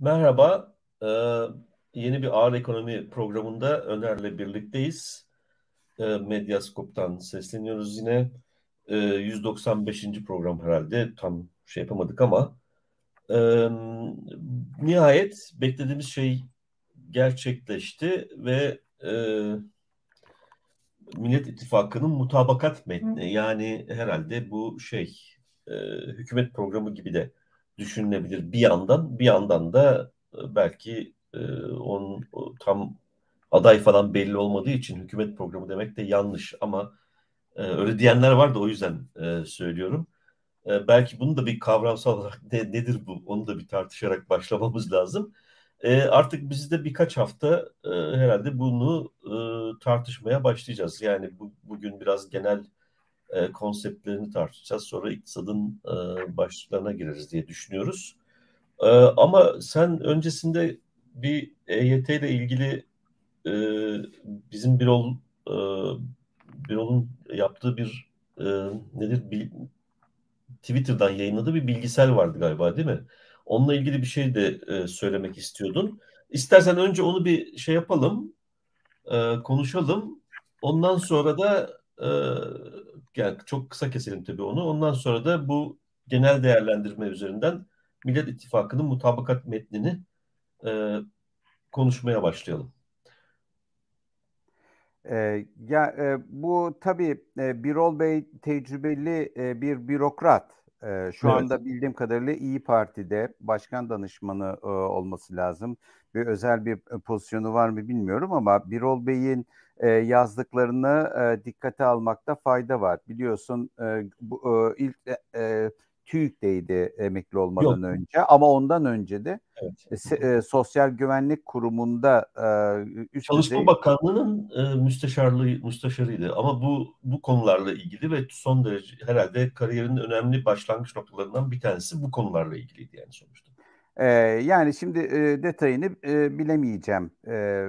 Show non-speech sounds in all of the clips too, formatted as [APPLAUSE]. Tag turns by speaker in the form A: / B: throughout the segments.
A: Merhaba, ee, yeni bir ağır ekonomi programında Öner'le birlikteyiz. Ee, Medyaskop'tan sesleniyoruz yine. Ee, 195. program herhalde, tam şey yapamadık ama. Ee, nihayet beklediğimiz şey gerçekleşti ve e, Millet İttifakı'nın mutabakat metni, yani herhalde bu şey, e, hükümet programı gibi de düşünülebilir bir yandan. Bir yandan da e, belki e, onun tam aday falan belli olmadığı için hükümet programı demek de yanlış ama e, öyle diyenler var da o yüzden e, söylüyorum. E, belki bunu da bir kavramsal olarak ne, nedir bu onu da bir tartışarak başlamamız lazım. E, artık biz de birkaç hafta e, herhalde bunu e, tartışmaya başlayacağız. Yani bu, bugün biraz genel e, konseptlerini tartışacağız. Sonra iktisadın e, başlıklarına gireriz diye düşünüyoruz. E, ama sen öncesinde bir EYT ile ilgili e, bizim bir ol e, bir olun yaptığı bir e, nedir bir, Twitter'dan yayınladığı bir bilgisel vardı galiba değil mi? Onunla ilgili bir şey de e, söylemek istiyordun. İstersen önce onu bir şey yapalım, e, konuşalım. Ondan sonra da e, yani çok kısa keselim tabii onu. Ondan sonra da bu genel değerlendirme üzerinden Millet İttifakı'nın mutabakat metnini e, konuşmaya başlayalım.
B: Ee, ya e, bu tabii e, Birol Bey tecrübeli e, bir bürokrat. E, şu evet. anda bildiğim kadarıyla İyi Parti'de başkan danışmanı e, olması lazım. Bir özel bir e, pozisyonu var mı bilmiyorum ama Birol Bey'in e, yazdıklarını e, dikkate almakta fayda var. Biliyorsun e, bu e, ilk e, e TÜİK'teydi emekli olmadan Yok. önce ama ondan önce de evet. e, Sosyal Güvenlik Kurumu'nda
A: e, üst Çalışma düzey... Bakanlığı'nın e, müsteşarlığı müsteşarıydı ama bu bu konularla ilgili ve son derece herhalde kariyerinin önemli başlangıç noktalarından bir tanesi bu konularla ilgiliydi yani sonuçta.
B: Ee, yani şimdi e, detayını e, bilemeyeceğim. E,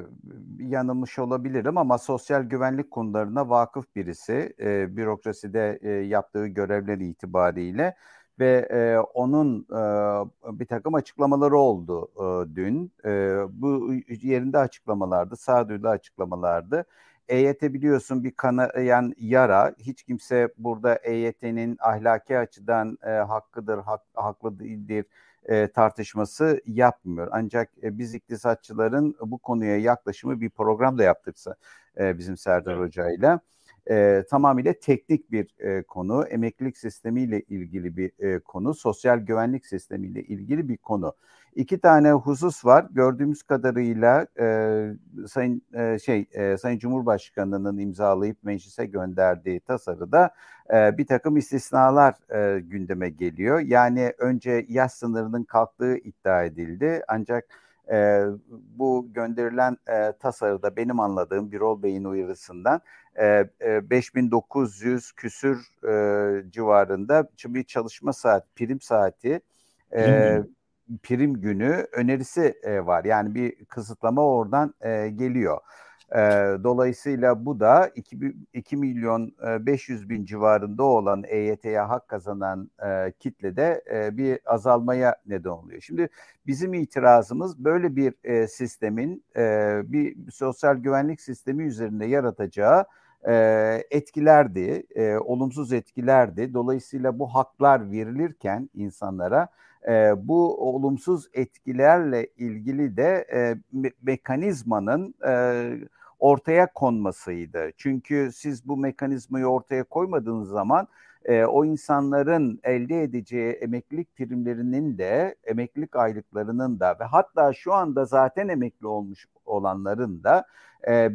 B: yanılmış olabilirim ama sosyal güvenlik konularına vakıf birisi. E, bürokraside e, yaptığı görevler itibariyle ve e, onun e, bir takım açıklamaları oldu e, dün. E, bu yerinde açıklamalardı, sağduyulu açıklamalardı. EYT biliyorsun bir kanayan yara. Hiç kimse burada EYT'nin ahlaki açıdan e, hakkıdır, hak, haklı değildir e, tartışması yapmıyor. Ancak e, biz iktisatçıların bu konuya yaklaşımı bir program da yaptırsa e, bizim Serdar evet. Hoca ile e, tamamıyla teknik bir e, konu, emeklilik sistemiyle ilgili bir e, konu, sosyal güvenlik sistemiyle ilgili bir konu. İki tane husus var. Gördüğümüz kadarıyla e, Sayın e, şey e, Sayın Cumhurbaşkanı'nın imzalayıp meclise gönderdiği tasarıda e, bir takım istisnalar e, gündeme geliyor. Yani önce yaş sınırının kalktığı iddia edildi. Ancak e, bu gönderilen e, tasarıda benim anladığım Birol Bey'in uyarısından e, e, 5900 küsür e, civarında bir çalışma saat, prim saati e, prim günü önerisi e, var. Yani bir kısıtlama oradan e, geliyor. E, dolayısıyla bu da 2, 2 milyon e, 500 bin civarında olan EYT'ye hak kazanan e, kitlede e, bir azalmaya neden oluyor. Şimdi bizim itirazımız böyle bir e, sistemin e, bir sosyal güvenlik sistemi üzerinde yaratacağı e, etkilerdi, e, olumsuz etkilerdi. Dolayısıyla bu haklar verilirken insanlara e, bu olumsuz etkilerle ilgili de e, me- mekanizmanın e, ortaya konmasıydı. Çünkü siz bu mekanizmayı ortaya koymadığınız zaman e, o insanların elde edeceği emeklilik primlerinin de emeklilik aylıklarının da ve hatta şu anda zaten emekli olmuş olanların da e, e,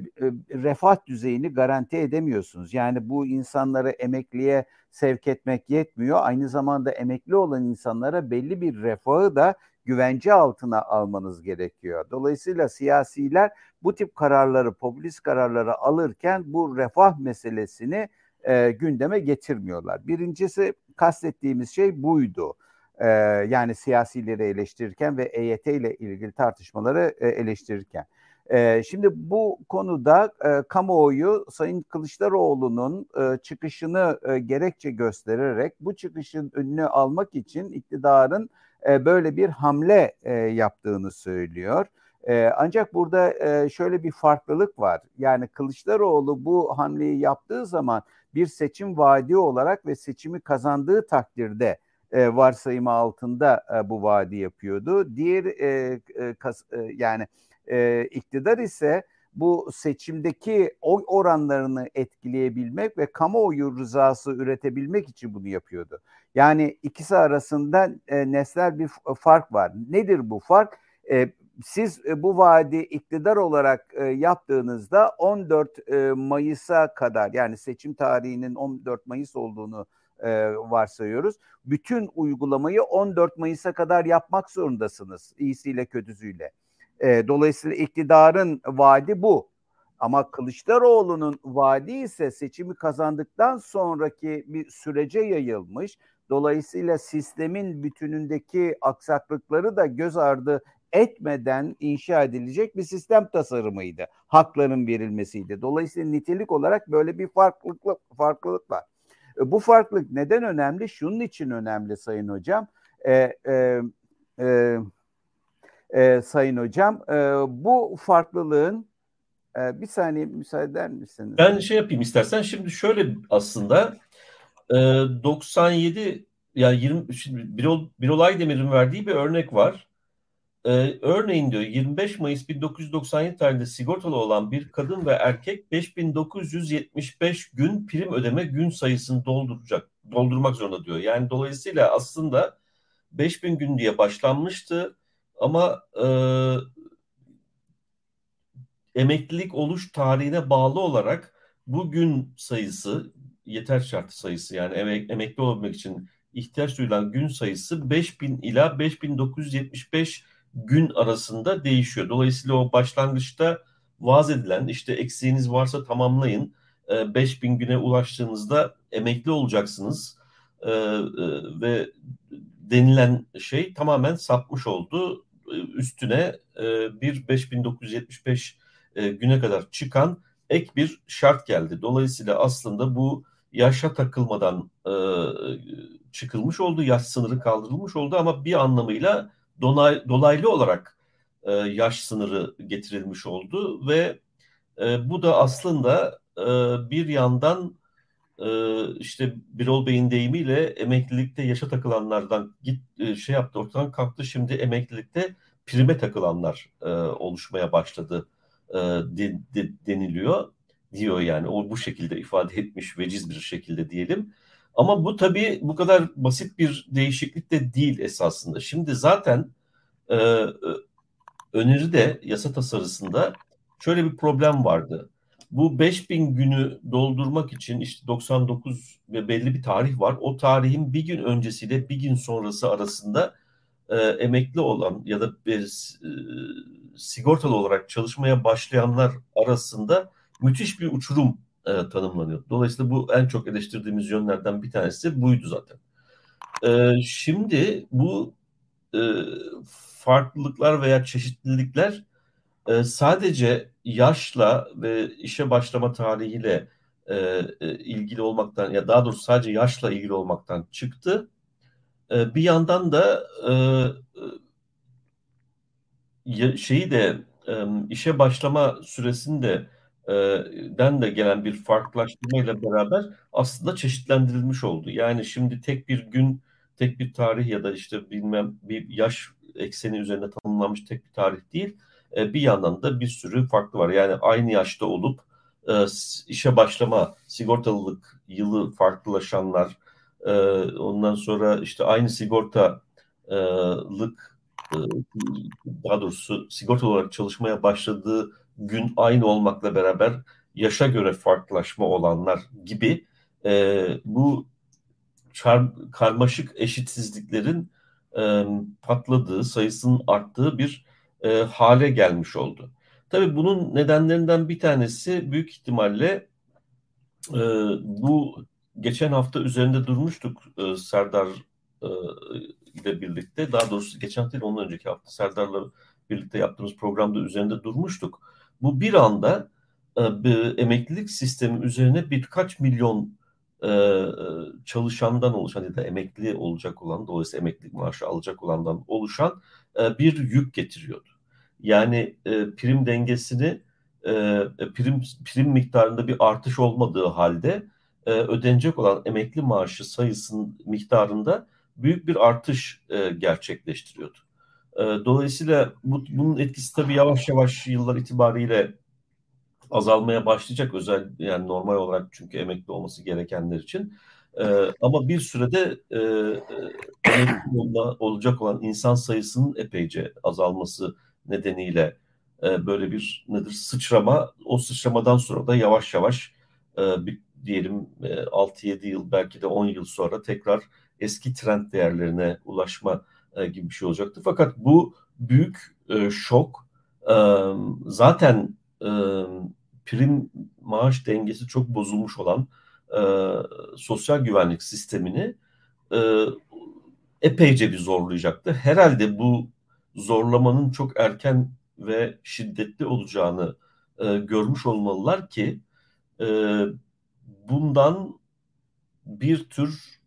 B: refah düzeyini garanti edemiyorsunuz. Yani bu insanları emekliye sevk etmek yetmiyor. Aynı zamanda emekli olan insanlara belli bir refahı da güvence altına almanız gerekiyor. Dolayısıyla siyasiler bu tip kararları, popülist kararları alırken bu refah meselesini e, gündeme getirmiyorlar. Birincisi kastettiğimiz şey buydu. E, yani siyasileri eleştirirken ve EYT ile ilgili tartışmaları e, eleştirirken. E, şimdi bu konuda e, kamuoyu Sayın Kılıçdaroğlu'nun e, çıkışını e, gerekçe göstererek bu çıkışın önünü almak için iktidarın e, böyle bir hamle e, yaptığını söylüyor. E, ancak burada şöyle bir farklılık var. Yani Kılıçdaroğlu bu hamleyi yaptığı zaman bir seçim vaadi olarak ve seçimi kazandığı takdirde varsayımı altında bu vaadi yapıyordu. Diğer yani iktidar ise bu seçimdeki oy oranlarını etkileyebilmek ve kamuoyu rızası üretebilmek için bunu yapıyordu. Yani ikisi arasında e, nesnel bir fark var. Nedir bu fark? E, siz e, bu vaadi iktidar olarak e, yaptığınızda 14 e, Mayıs'a kadar yani seçim tarihinin 14 Mayıs olduğunu e, varsayıyoruz. Bütün uygulamayı 14 Mayıs'a kadar yapmak zorundasınız iyisiyle kötüsüyle. E, dolayısıyla iktidarın vaadi bu. Ama Kılıçdaroğlu'nun vaadi ise seçimi kazandıktan sonraki bir sürece yayılmış. Dolayısıyla sistemin bütünündeki aksaklıkları da göz ardı etmeden inşa edilecek bir sistem tasarımıydı. Hakların verilmesiydi. Dolayısıyla nitelik olarak böyle bir farklılık, farklılık var. E, bu farklılık neden önemli? Şunun için önemli Sayın Hocam. E, e, e, e, Sayın Hocam e, bu farklılığın e, bir saniye müsaade eder misiniz?
A: Ben şey yapayım istersen. Şimdi şöyle aslında e, 97 yani 20 şimdi Birol, Birol Aydemir'in verdiği bir örnek var. Ee, örneğin diyor 25 Mayıs 1997 tarihinde sigortalı olan bir kadın ve erkek 5975 gün prim ödeme gün sayısını dolduracak doldurmak zorunda diyor. Yani dolayısıyla aslında 5000 gün diye başlanmıştı ama e, emeklilik oluş tarihine bağlı olarak bu gün sayısı yeter şartı sayısı yani emek, emekli olmak için ihtiyaç duyulan gün sayısı 5000 ila 5975 gün arasında değişiyor. Dolayısıyla o başlangıçta vaaz edilen işte eksiğiniz varsa tamamlayın. 5000 e, güne ulaştığınızda emekli olacaksınız e, e, ve denilen şey tamamen sapmış oldu. Üstüne bir 5975 güne kadar çıkan ek bir şart geldi. Dolayısıyla aslında bu yaşa takılmadan çıkılmış oldu, yaş sınırı kaldırılmış oldu ama bir anlamıyla donay, dolaylı olarak e, yaş sınırı getirilmiş oldu ve e, bu da aslında e, bir yandan e, işte Birol Bey'in deyimiyle emeklilikte yaşa takılanlardan git şey yaptı ortadan kalktı şimdi emeklilikte prime takılanlar oluşmaya başladı de, de, deniliyor diyor yani o bu şekilde ifade etmiş veciz bir şekilde diyelim. Ama bu tabii bu kadar basit bir değişiklik de değil esasında. Şimdi zaten öneride yasa tasarısında şöyle bir problem vardı. Bu 5000 günü doldurmak için işte 99 ve belli bir tarih var. O tarihin bir gün öncesiyle bir gün sonrası arasında e, emekli olan ya da e, sigortalı olarak çalışmaya başlayanlar arasında müthiş bir uçurum e, tanımlanıyor. Dolayısıyla bu en çok eleştirdiğimiz yönlerden bir tanesi buydu zaten. E, şimdi bu e, farklılıklar veya çeşitlilikler e, sadece yaşla ve işe başlama tarihiyle e, e, ilgili olmaktan ya daha doğrusu sadece yaşla ilgili olmaktan çıktı. E, bir yandan da e, şeyi de e, işe başlama süresini de den de gelen bir farklılaştırmayla beraber aslında çeşitlendirilmiş oldu. Yani şimdi tek bir gün, tek bir tarih ya da işte bilmem bir yaş ekseni üzerinde tanımlanmış tek bir tarih değil. Bir yandan da bir sürü farklı var. Yani aynı yaşta olup işe başlama, sigortalılık yılı farklılaşanlar, ondan sonra işte aynı sigortalık daha doğrusu sigorta olarak çalışmaya başladığı gün aynı olmakla beraber yaşa göre farklılaşma olanlar gibi e, bu karmaşık eşitsizliklerin e, patladığı, sayısının arttığı bir e, hale gelmiş oldu. Tabii bunun nedenlerinden bir tanesi büyük ihtimalle e, bu geçen hafta üzerinde durmuştuk e, Serdar e, ile birlikte. Daha doğrusu geçen hafta değil ondan önceki hafta Serdar'la birlikte yaptığımız programda üzerinde durmuştuk. Bu bir anda e, bir emeklilik sistemi üzerine birkaç milyon e, çalışandan oluşan ya da emekli olacak olan, dolayısıyla emeklilik maaşı alacak olandan oluşan e, bir yük getiriyordu. Yani e, prim dengesini e, prim prim miktarında bir artış olmadığı halde e, ödenecek olan emekli maaşı sayısının miktarında büyük bir artış e, gerçekleştiriyordu. E, dolayısıyla bu, bunun etkisi tabii yavaş yavaş yıllar itibariyle azalmaya başlayacak özel yani normal olarak çünkü emekli olması gerekenler için. E, ama bir sürede e, e, olacak olan insan sayısının epeyce azalması nedeniyle e, böyle bir nedir sıçrama o sıçramadan sonra da yavaş yavaş e, bir, diyelim e, 6-7 yıl belki de 10 yıl sonra tekrar eski trend değerlerine ulaşma e, gibi bir şey olacaktı. Fakat bu büyük e, şok e, zaten e, prim maaş dengesi çok bozulmuş olan e, sosyal güvenlik sistemini e, epeyce bir zorlayacaktı. Herhalde bu zorlamanın çok erken ve şiddetli olacağını e, görmüş olmalılar ki e, bundan bir tür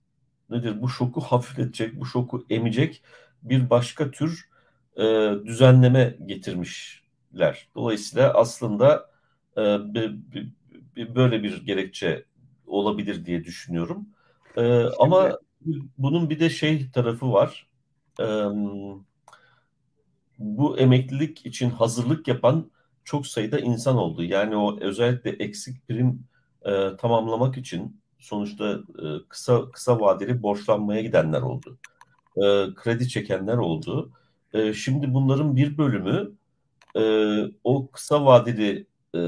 A: nedir bu şoku hafifletecek, bu şoku emecek bir başka tür e, düzenleme getirmişler. Dolayısıyla aslında e, bir, bir, bir, böyle bir gerekçe olabilir diye düşünüyorum. E, Şimdi... Ama bunun bir de şey tarafı var. E, bu emeklilik için hazırlık yapan çok sayıda insan oldu. Yani o özellikle eksik prim e, tamamlamak için sonuçta e, kısa kısa vadeli borçlanmaya gidenler oldu. E, kredi çekenler oldu. E, şimdi bunların bir bölümü e, o kısa vadeli e,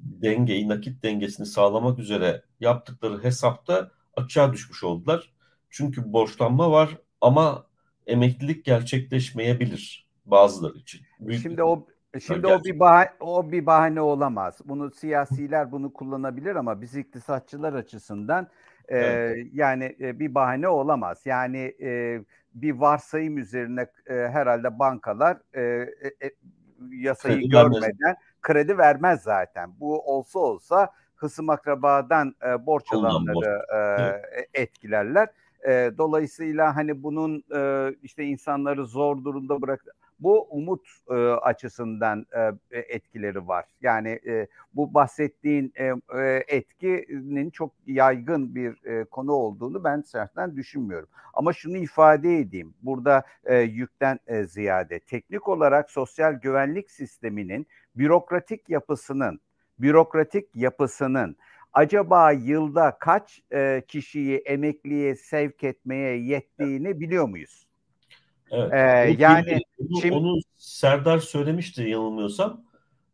A: dengeyi, nakit dengesini sağlamak üzere yaptıkları hesapta açığa düşmüş oldular. Çünkü borçlanma var ama emeklilik gerçekleşmeyebilir bazıları için.
B: Büyük Şimdi o Şimdi o bir bahane, o bir bahane olamaz. Bunu siyasiler bunu kullanabilir ama biz iktisatçılar açısından e, evet. yani e, bir bahane olamaz. Yani e, bir varsayım üzerine e, herhalde bankalar e, e, e yasayı kredi görmeden vermez. kredi vermez zaten. Bu olsa olsa hısım akrabadan e, borç alanları e, evet. etkilerler. E, dolayısıyla hani bunun e, işte insanları zor durumda bırak bu umut e, açısından e, etkileri var. Yani e, bu bahsettiğin e, e, etkinin çok yaygın bir e, konu olduğunu ben zaten düşünmüyorum. Ama şunu ifade edeyim. Burada e, yükten e, ziyade teknik olarak sosyal güvenlik sisteminin bürokratik yapısının bürokratik yapısının acaba yılda kaç e, kişiyi emekliye sevk etmeye yettiğini biliyor muyuz?
A: Evet. Ee, yani onu, şimdi... onu Serdar söylemişti yanılmıyorsam.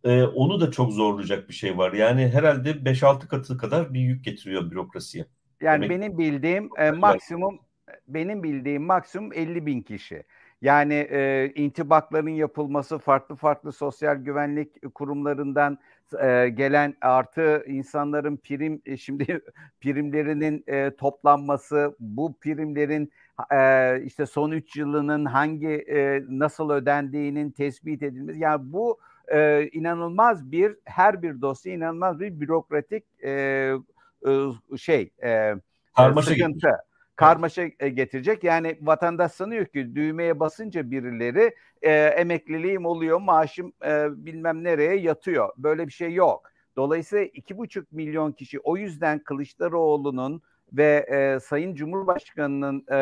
A: Ee, onu da çok zorlayacak bir şey var. Yani herhalde 5-6 katı kadar bir yük getiriyor bürokrasiye.
B: Yani Demek... benim bildiğim e, maksimum benim bildiğim maksimum 50 bin kişi. Yani e, intibakların yapılması farklı farklı sosyal güvenlik kurumlarından e, gelen artı insanların prim e, şimdi [LAUGHS] primlerinin e, toplanması, bu primlerin e, işte son 3 yılının hangi e, nasıl ödendiğinin tespit edilmesi. Yani bu e, inanılmaz bir her bir dosya inanılmaz bir bürokratik e, e, şey e, Karmaşa sıkıntı. Gibi karmaşa e, getirecek. Yani vatandaş sanıyor ki düğmeye basınca birileri e, emekliliğim oluyor, maaşım e, bilmem nereye yatıyor. Böyle bir şey yok. Dolayısıyla iki buçuk milyon kişi o yüzden Kılıçdaroğlu'nun ve e, Sayın Cumhurbaşkanı'nın e,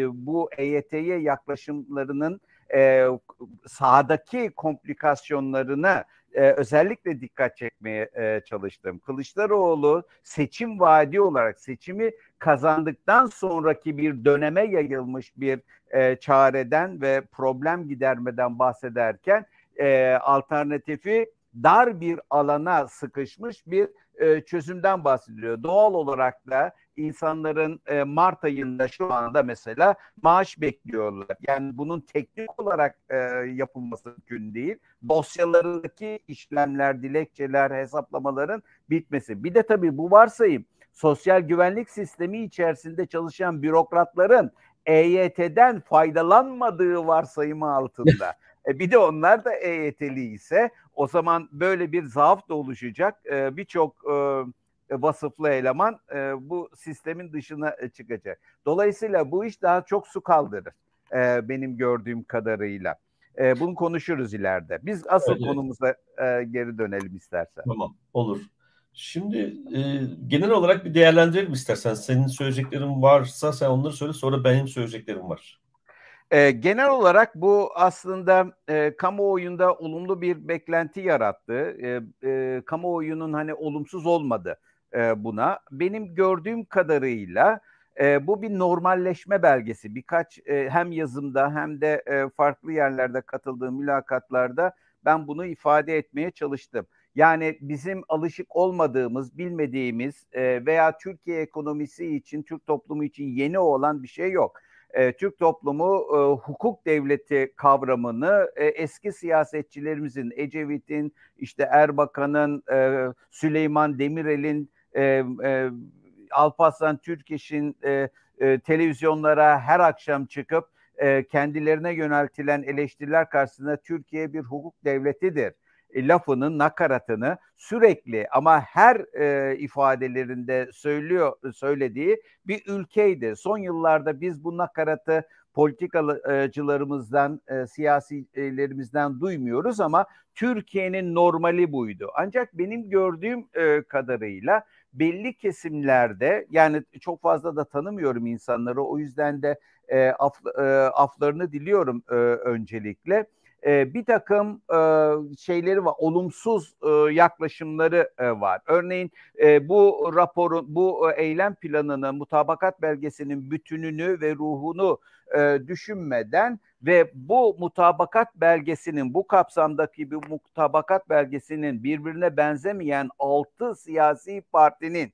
B: e, bu EYT'ye yaklaşımlarının e, sahadaki komplikasyonlarını e, özellikle dikkat çekmeye e, çalıştım. Kılıçdaroğlu seçim vaadi olarak seçimi kazandıktan sonraki bir döneme yayılmış bir e, çareden ve problem gidermeden bahsederken e, alternatifi dar bir alana sıkışmış bir e, çözümden bahsediyor. Doğal olarak da insanların e, Mart ayında şu anda mesela maaş bekliyorlar. Yani bunun teknik olarak e, yapılması mümkün değil. Dosyalarındaki işlemler, dilekçeler, hesaplamaların bitmesi. Bir de tabii bu varsayım sosyal güvenlik sistemi içerisinde çalışan bürokratların EYT'den faydalanmadığı varsayımı altında. E bir de onlar da EYT'li ise o zaman böyle bir zaaf da oluşacak. E, Birçok e, vasıflı eleman e, bu sistemin dışına e, çıkacak. Dolayısıyla bu iş daha çok su kaldırır e, benim gördüğüm kadarıyla. E, bunu konuşuruz ileride. Biz asıl evet, konumuza e, geri dönelim istersen.
A: Tamam olur. Şimdi e, genel olarak bir değerlendirelim istersen. Senin söyleyeceklerin varsa sen onları söyle sonra benim söyleyeceklerim var.
B: E, genel olarak bu aslında e, kamuoyunda olumlu bir beklenti yarattı. E, e, kamuoyunun hani olumsuz olmadı e, buna. Benim gördüğüm kadarıyla e, bu bir normalleşme belgesi. Birkaç e, hem yazımda hem de e, farklı yerlerde katıldığım mülakatlarda ben bunu ifade etmeye çalıştım. Yani bizim alışık olmadığımız, bilmediğimiz e, veya Türkiye ekonomisi için, Türk toplumu için yeni olan bir şey yok. E, Türk toplumu e, hukuk devleti kavramını e, eski siyasetçilerimizin, Ecevit'in, işte Erbakan'ın, e, Süleyman Demirel'in, e, e, Alparslan Türkeş'in e, e, televizyonlara her akşam çıkıp e, kendilerine yöneltilen eleştiriler karşısında Türkiye bir hukuk devletidir e, lafının nakaratını sürekli ama her e, ifadelerinde söylüyor söylediği bir ülkeydi. Son yıllarda biz bu nakaratı politikacılarımızdan, e, siyasilerimizden duymuyoruz ama Türkiye'nin normali buydu. Ancak benim gördüğüm e, kadarıyla belli kesimlerde yani çok fazla da tanımıyorum insanları o yüzden de e, af, e, aflarını diliyorum e, öncelikle e, bir takım e, şeyleri var, olumsuz e, yaklaşımları e, var. Örneğin e, bu raporun, bu e, eylem planının, mutabakat belgesinin bütününü ve ruhunu e, düşünmeden ve bu mutabakat belgesinin, bu kapsamdaki bir mutabakat belgesinin birbirine benzemeyen altı siyasi partinin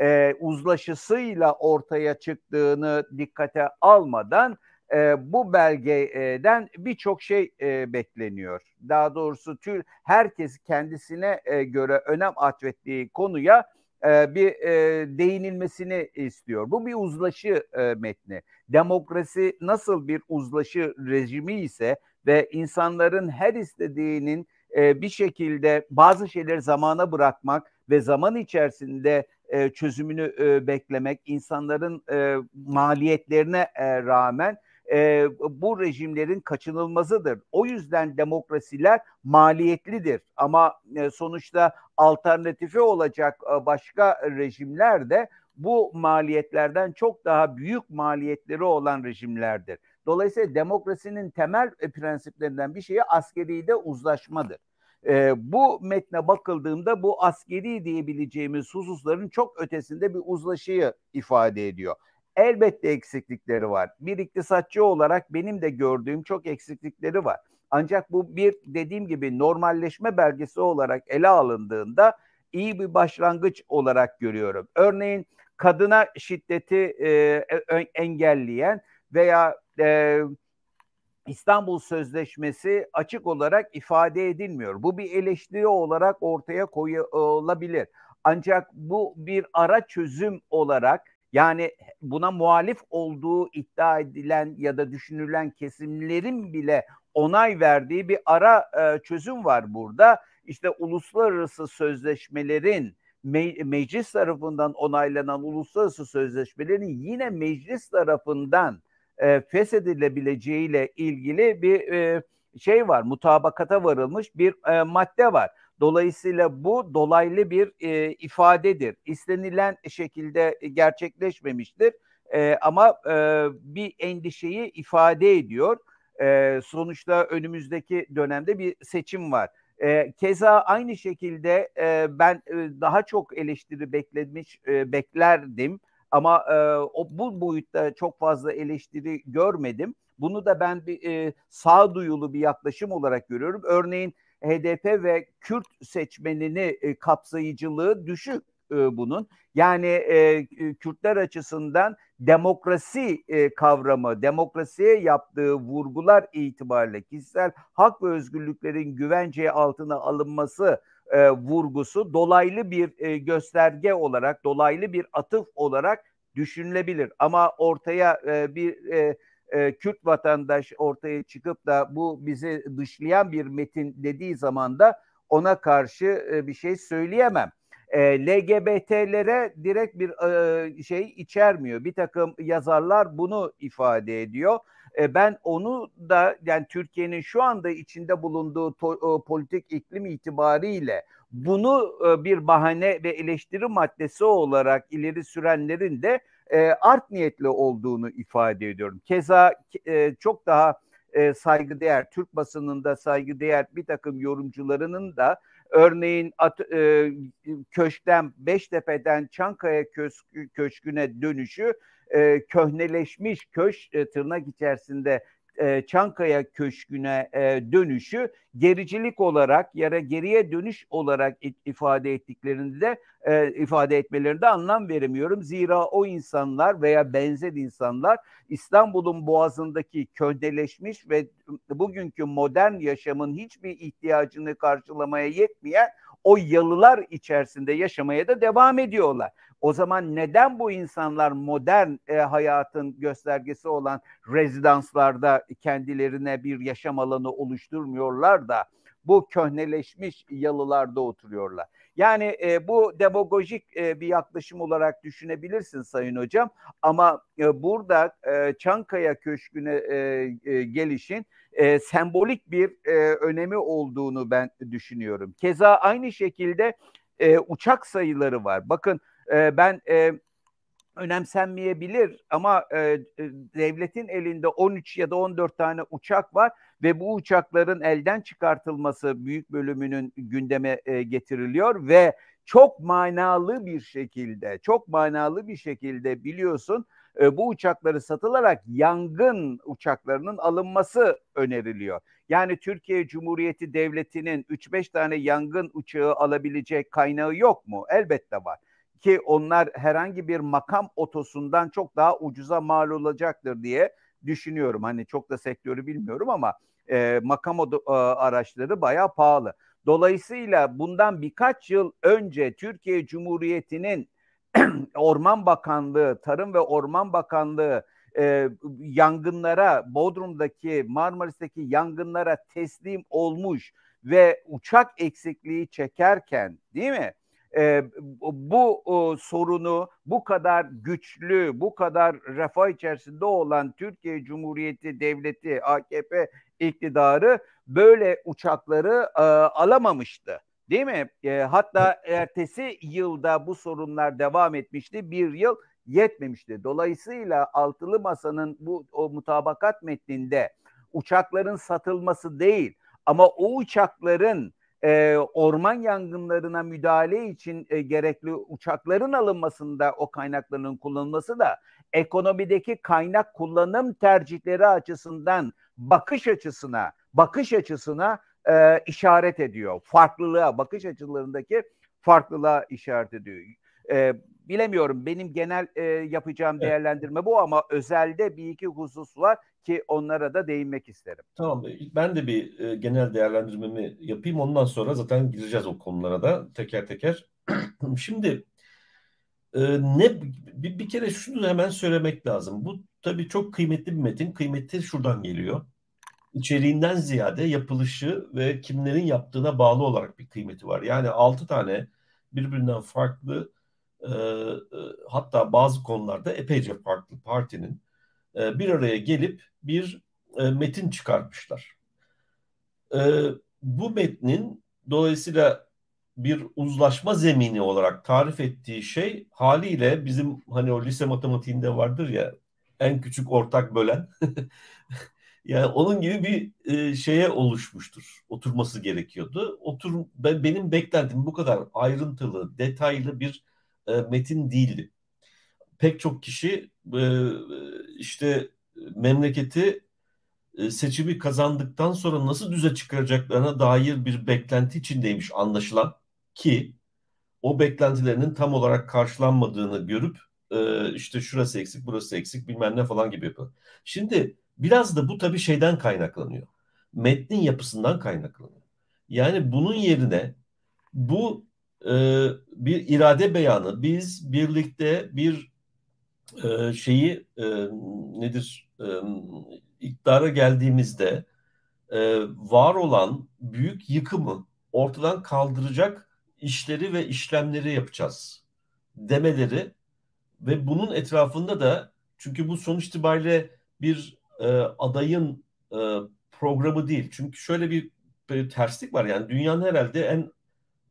B: e, uzlaşısıyla ortaya çıktığını dikkate almadan e, bu belgeden birçok şey e, bekleniyor. Daha doğrusu tür herkes kendisine e, göre önem atfettiği konuya e, bir e, değinilmesini istiyor. Bu bir uzlaşı e, metni. Demokrasi nasıl bir uzlaşı rejimi ise ve insanların her istediğinin e, bir şekilde bazı şeyleri zamana bırakmak ve zaman içerisinde çözümünü beklemek, insanların maliyetlerine rağmen e, bu rejimlerin kaçınılmazıdır. O yüzden demokrasiler maliyetlidir ama e, sonuçta alternatifi olacak e, başka rejimler de bu maliyetlerden çok daha büyük maliyetleri olan rejimlerdir. Dolayısıyla demokrasinin temel e, prensiplerinden bir şeyi askeri de uzlaşmadır. E, bu metne bakıldığında bu askeri diyebileceğimiz hususların çok ötesinde bir uzlaşıyı ifade ediyor. Elbette eksiklikleri var. Bir iktisatçı olarak benim de gördüğüm çok eksiklikleri var. Ancak bu bir dediğim gibi normalleşme belgesi olarak ele alındığında iyi bir başlangıç olarak görüyorum. Örneğin kadına şiddeti e, engelleyen veya e, İstanbul Sözleşmesi açık olarak ifade edilmiyor. Bu bir eleştiri olarak ortaya koyulabilir. Ancak bu bir ara çözüm olarak yani buna muhalif olduğu iddia edilen ya da düşünülen kesimlerin bile onay verdiği bir ara e, çözüm var burada. İşte uluslararası sözleşmelerin me- meclis tarafından onaylanan uluslararası sözleşmelerin yine meclis tarafından e, feshedilebileceğiyle ilgili bir e, şey var. Mutabakata varılmış bir e, madde var. Dolayısıyla bu dolaylı bir e, ifadedir. İstenilen şekilde gerçekleşmemiştir e, ama e, bir endişeyi ifade ediyor. E, sonuçta önümüzdeki dönemde bir seçim var. E, keza aynı şekilde e, ben e, daha çok eleştiri beklemiş e, beklerdim ama e, o bu boyutta çok fazla eleştiri görmedim. Bunu da ben bir e, sağduyulu bir yaklaşım olarak görüyorum. Örneğin HDP ve Kürt seçmenini e, kapsayıcılığı düşük e, bunun. Yani e, Kürtler açısından demokrasi e, kavramı, demokrasiye yaptığı vurgular itibariyle kişisel hak ve özgürlüklerin güvenceye altına alınması e, vurgusu dolaylı bir e, gösterge olarak, dolaylı bir atıf olarak düşünülebilir. Ama ortaya e, bir e, e, Kürt vatandaş ortaya çıkıp da bu bizi dışlayan bir metin dediği zaman da ona karşı e, bir şey söyleyemem. e, LGBT'lere direkt bir e, şey içermiyor. Bir takım yazarlar bunu ifade ediyor. E, ben onu da yani Türkiye'nin şu anda içinde bulunduğu to, e, politik iklim itibariyle bunu e, bir bahane ve eleştiri maddesi olarak ileri sürenlerin de e, art niyetli olduğunu ifade ediyorum. Keza e, çok daha e, saygıdeğer, Türk basınında saygıdeğer bir takım yorumcularının da örneğin at, e, köşkten Beştepe'den Çankaya Köşkü, Köşkü'ne dönüşü e, köhneleşmiş köş e, tırnak içerisinde e, Çankaya Köşkü'ne e, dönüşü gericilik olarak ya da geriye dönüş olarak ifade ettiklerinde e, ifade etmelerinde anlam veremiyorum. Zira o insanlar veya benzer insanlar İstanbul'un boğazındaki köhneleşmiş ve bugünkü modern yaşamın hiçbir ihtiyacını karşılamaya yetmeyen o yalılar içerisinde yaşamaya da devam ediyorlar. O zaman neden bu insanlar modern e, hayatın göstergesi olan rezidanslarda kendilerine bir yaşam alanı oluşturmuyorlar da bu köhneleşmiş yalılarda oturuyorlar? Yani e, bu demagojik e, bir yaklaşım olarak düşünebilirsin Sayın Hocam ama e, burada e, Çankaya Köşkü'ne e, e, gelişin e, sembolik bir e, önemi olduğunu ben düşünüyorum. Keza aynı şekilde e, uçak sayıları var. Bakın e, ben e, önemsenmeyebilir ama e, e devletin elinde 13 ya da 14 tane uçak var ve bu uçakların elden çıkartılması büyük bölümünün gündeme e, getiriliyor ve çok manalı bir şekilde, çok manalı bir şekilde biliyorsun e, bu uçakları satılarak yangın uçaklarının alınması öneriliyor. Yani Türkiye Cumhuriyeti Devleti'nin 3-5 tane yangın uçağı alabilecek kaynağı yok mu? Elbette var ki onlar herhangi bir makam otosundan çok daha ucuza mal olacaktır diye düşünüyorum. Hani çok da sektörü bilmiyorum ama e, makam odo, e, araçları bayağı pahalı. Dolayısıyla bundan birkaç yıl önce Türkiye Cumhuriyeti'nin [CLEARS THROAT] Orman Bakanlığı, Tarım ve Orman Bakanlığı e, yangınlara, Bodrum'daki, Marmaris'teki yangınlara teslim olmuş ve uçak eksikliği çekerken değil mi? E, bu o, sorunu bu kadar güçlü, bu kadar refah içerisinde olan Türkiye Cumhuriyeti Devleti, AKP iktidarı böyle uçakları e, alamamıştı. Değil mi? E, hatta ertesi yılda bu sorunlar devam etmişti. Bir yıl yetmemişti. Dolayısıyla altılı masanın bu o mutabakat metninde uçakların satılması değil ama o uçakların e, orman yangınlarına müdahale için e, gerekli uçakların alınmasında o kaynakların kullanılması da ekonomideki kaynak kullanım tercihleri açısından bakış açısına bakış açısına e, işaret ediyor. Farklılığa, bakış açılarındaki farklılığa işaret ediyor. E, bilemiyorum benim genel e, yapacağım değerlendirme bu ama özelde bir iki husus var ki onlara da değinmek isterim.
A: Tamam ben de bir e, genel değerlendirmemi yapayım ondan sonra zaten gireceğiz o konulara da teker teker. [CLEARS THROAT] Şimdi e, ne bir, bir kere şunu hemen söylemek lazım. Bu tabii çok kıymetli bir metin. Kıymeti şuradan geliyor. İçeriğinden ziyade yapılışı ve kimlerin yaptığına bağlı olarak bir kıymeti var. Yani altı tane birbirinden farklı e, e, hatta bazı konularda epeyce farklı partinin e, bir araya gelip bir e, metin çıkartmışlar. E, bu metnin dolayısıyla bir uzlaşma zemini olarak tarif ettiği şey haliyle bizim hani o lise matematiğinde vardır ya en küçük ortak bölen [LAUGHS] yani onun gibi bir şeye oluşmuştur. Oturması gerekiyordu. Otur ben benim beklentim bu kadar ayrıntılı, detaylı bir e, metin değildi. Pek çok kişi e, işte memleketi e, seçimi kazandıktan sonra nasıl düze çıkaracaklarına dair bir beklenti içindeymiş anlaşılan ki o beklentilerinin tam olarak karşılanmadığını görüp e, işte şurası eksik burası eksik bilmem ne falan gibi yapıyor. Şimdi biraz da bu tabii şeyden kaynaklanıyor. Metnin yapısından kaynaklanıyor. Yani bunun yerine bu e, bir irade beyanı biz birlikte bir e, şeyi e, nedir e, iktidara geldiğimizde var olan büyük yıkımı ortadan kaldıracak işleri ve işlemleri yapacağız demeleri ve bunun etrafında da çünkü bu sonuç itibariyle bir e, adayın e, programı değil. Çünkü şöyle bir, bir terslik var yani dünyanın herhalde en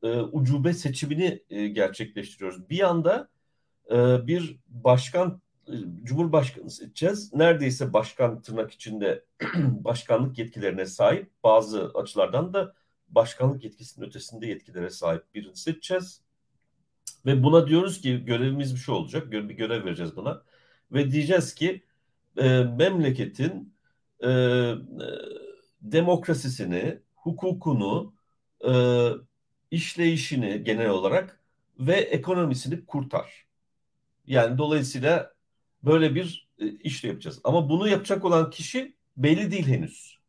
A: e, ucube seçimini e, gerçekleştiriyoruz. Bir yanda e, bir başkan e, Cumhurbaşkanı seçeceğiz. Neredeyse başkan tırnak içinde [CLEARS THROAT] başkanlık yetkilerine sahip bazı açılardan da başkanlık yetkisinin ötesinde yetkilere sahip birini seçeceğiz. Ve buna diyoruz ki görevimiz bir şey olacak. Bir görev vereceğiz buna. Ve diyeceğiz ki e, memleketin e, e, demokrasisini, hukukunu, e, işleyişini genel olarak ve ekonomisini kurtar. Yani dolayısıyla böyle bir e, işle yapacağız. Ama bunu yapacak olan kişi belli değil henüz.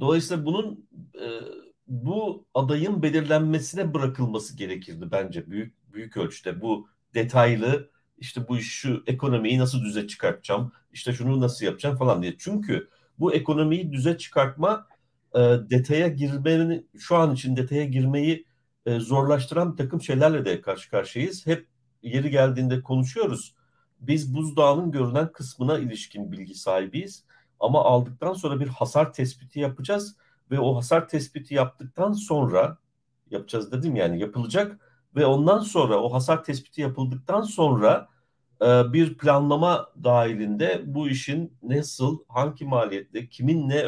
A: Dolayısıyla bunun e, bu adayın belirlenmesine bırakılması gerekirdi bence büyük büyük ölçüde. Bu detaylı işte bu şu ekonomiyi nasıl düze çıkartacağım, işte şunu nasıl yapacağım falan diye. Çünkü bu ekonomiyi düze çıkartma e, detaya girmenin şu an için detaya girmeyi e, zorlaştıran bir takım şeylerle de karşı karşıyayız. Hep yeri geldiğinde konuşuyoruz. Biz buzdağının görünen kısmına ilişkin bilgi sahibiyiz. Ama aldıktan sonra bir hasar tespiti yapacağız ve o hasar tespiti yaptıktan sonra yapacağız dedim yani yapılacak ve ondan sonra o hasar tespiti yapıldıktan sonra e, bir planlama dahilinde bu işin nasıl, hangi maliyette, kimin ne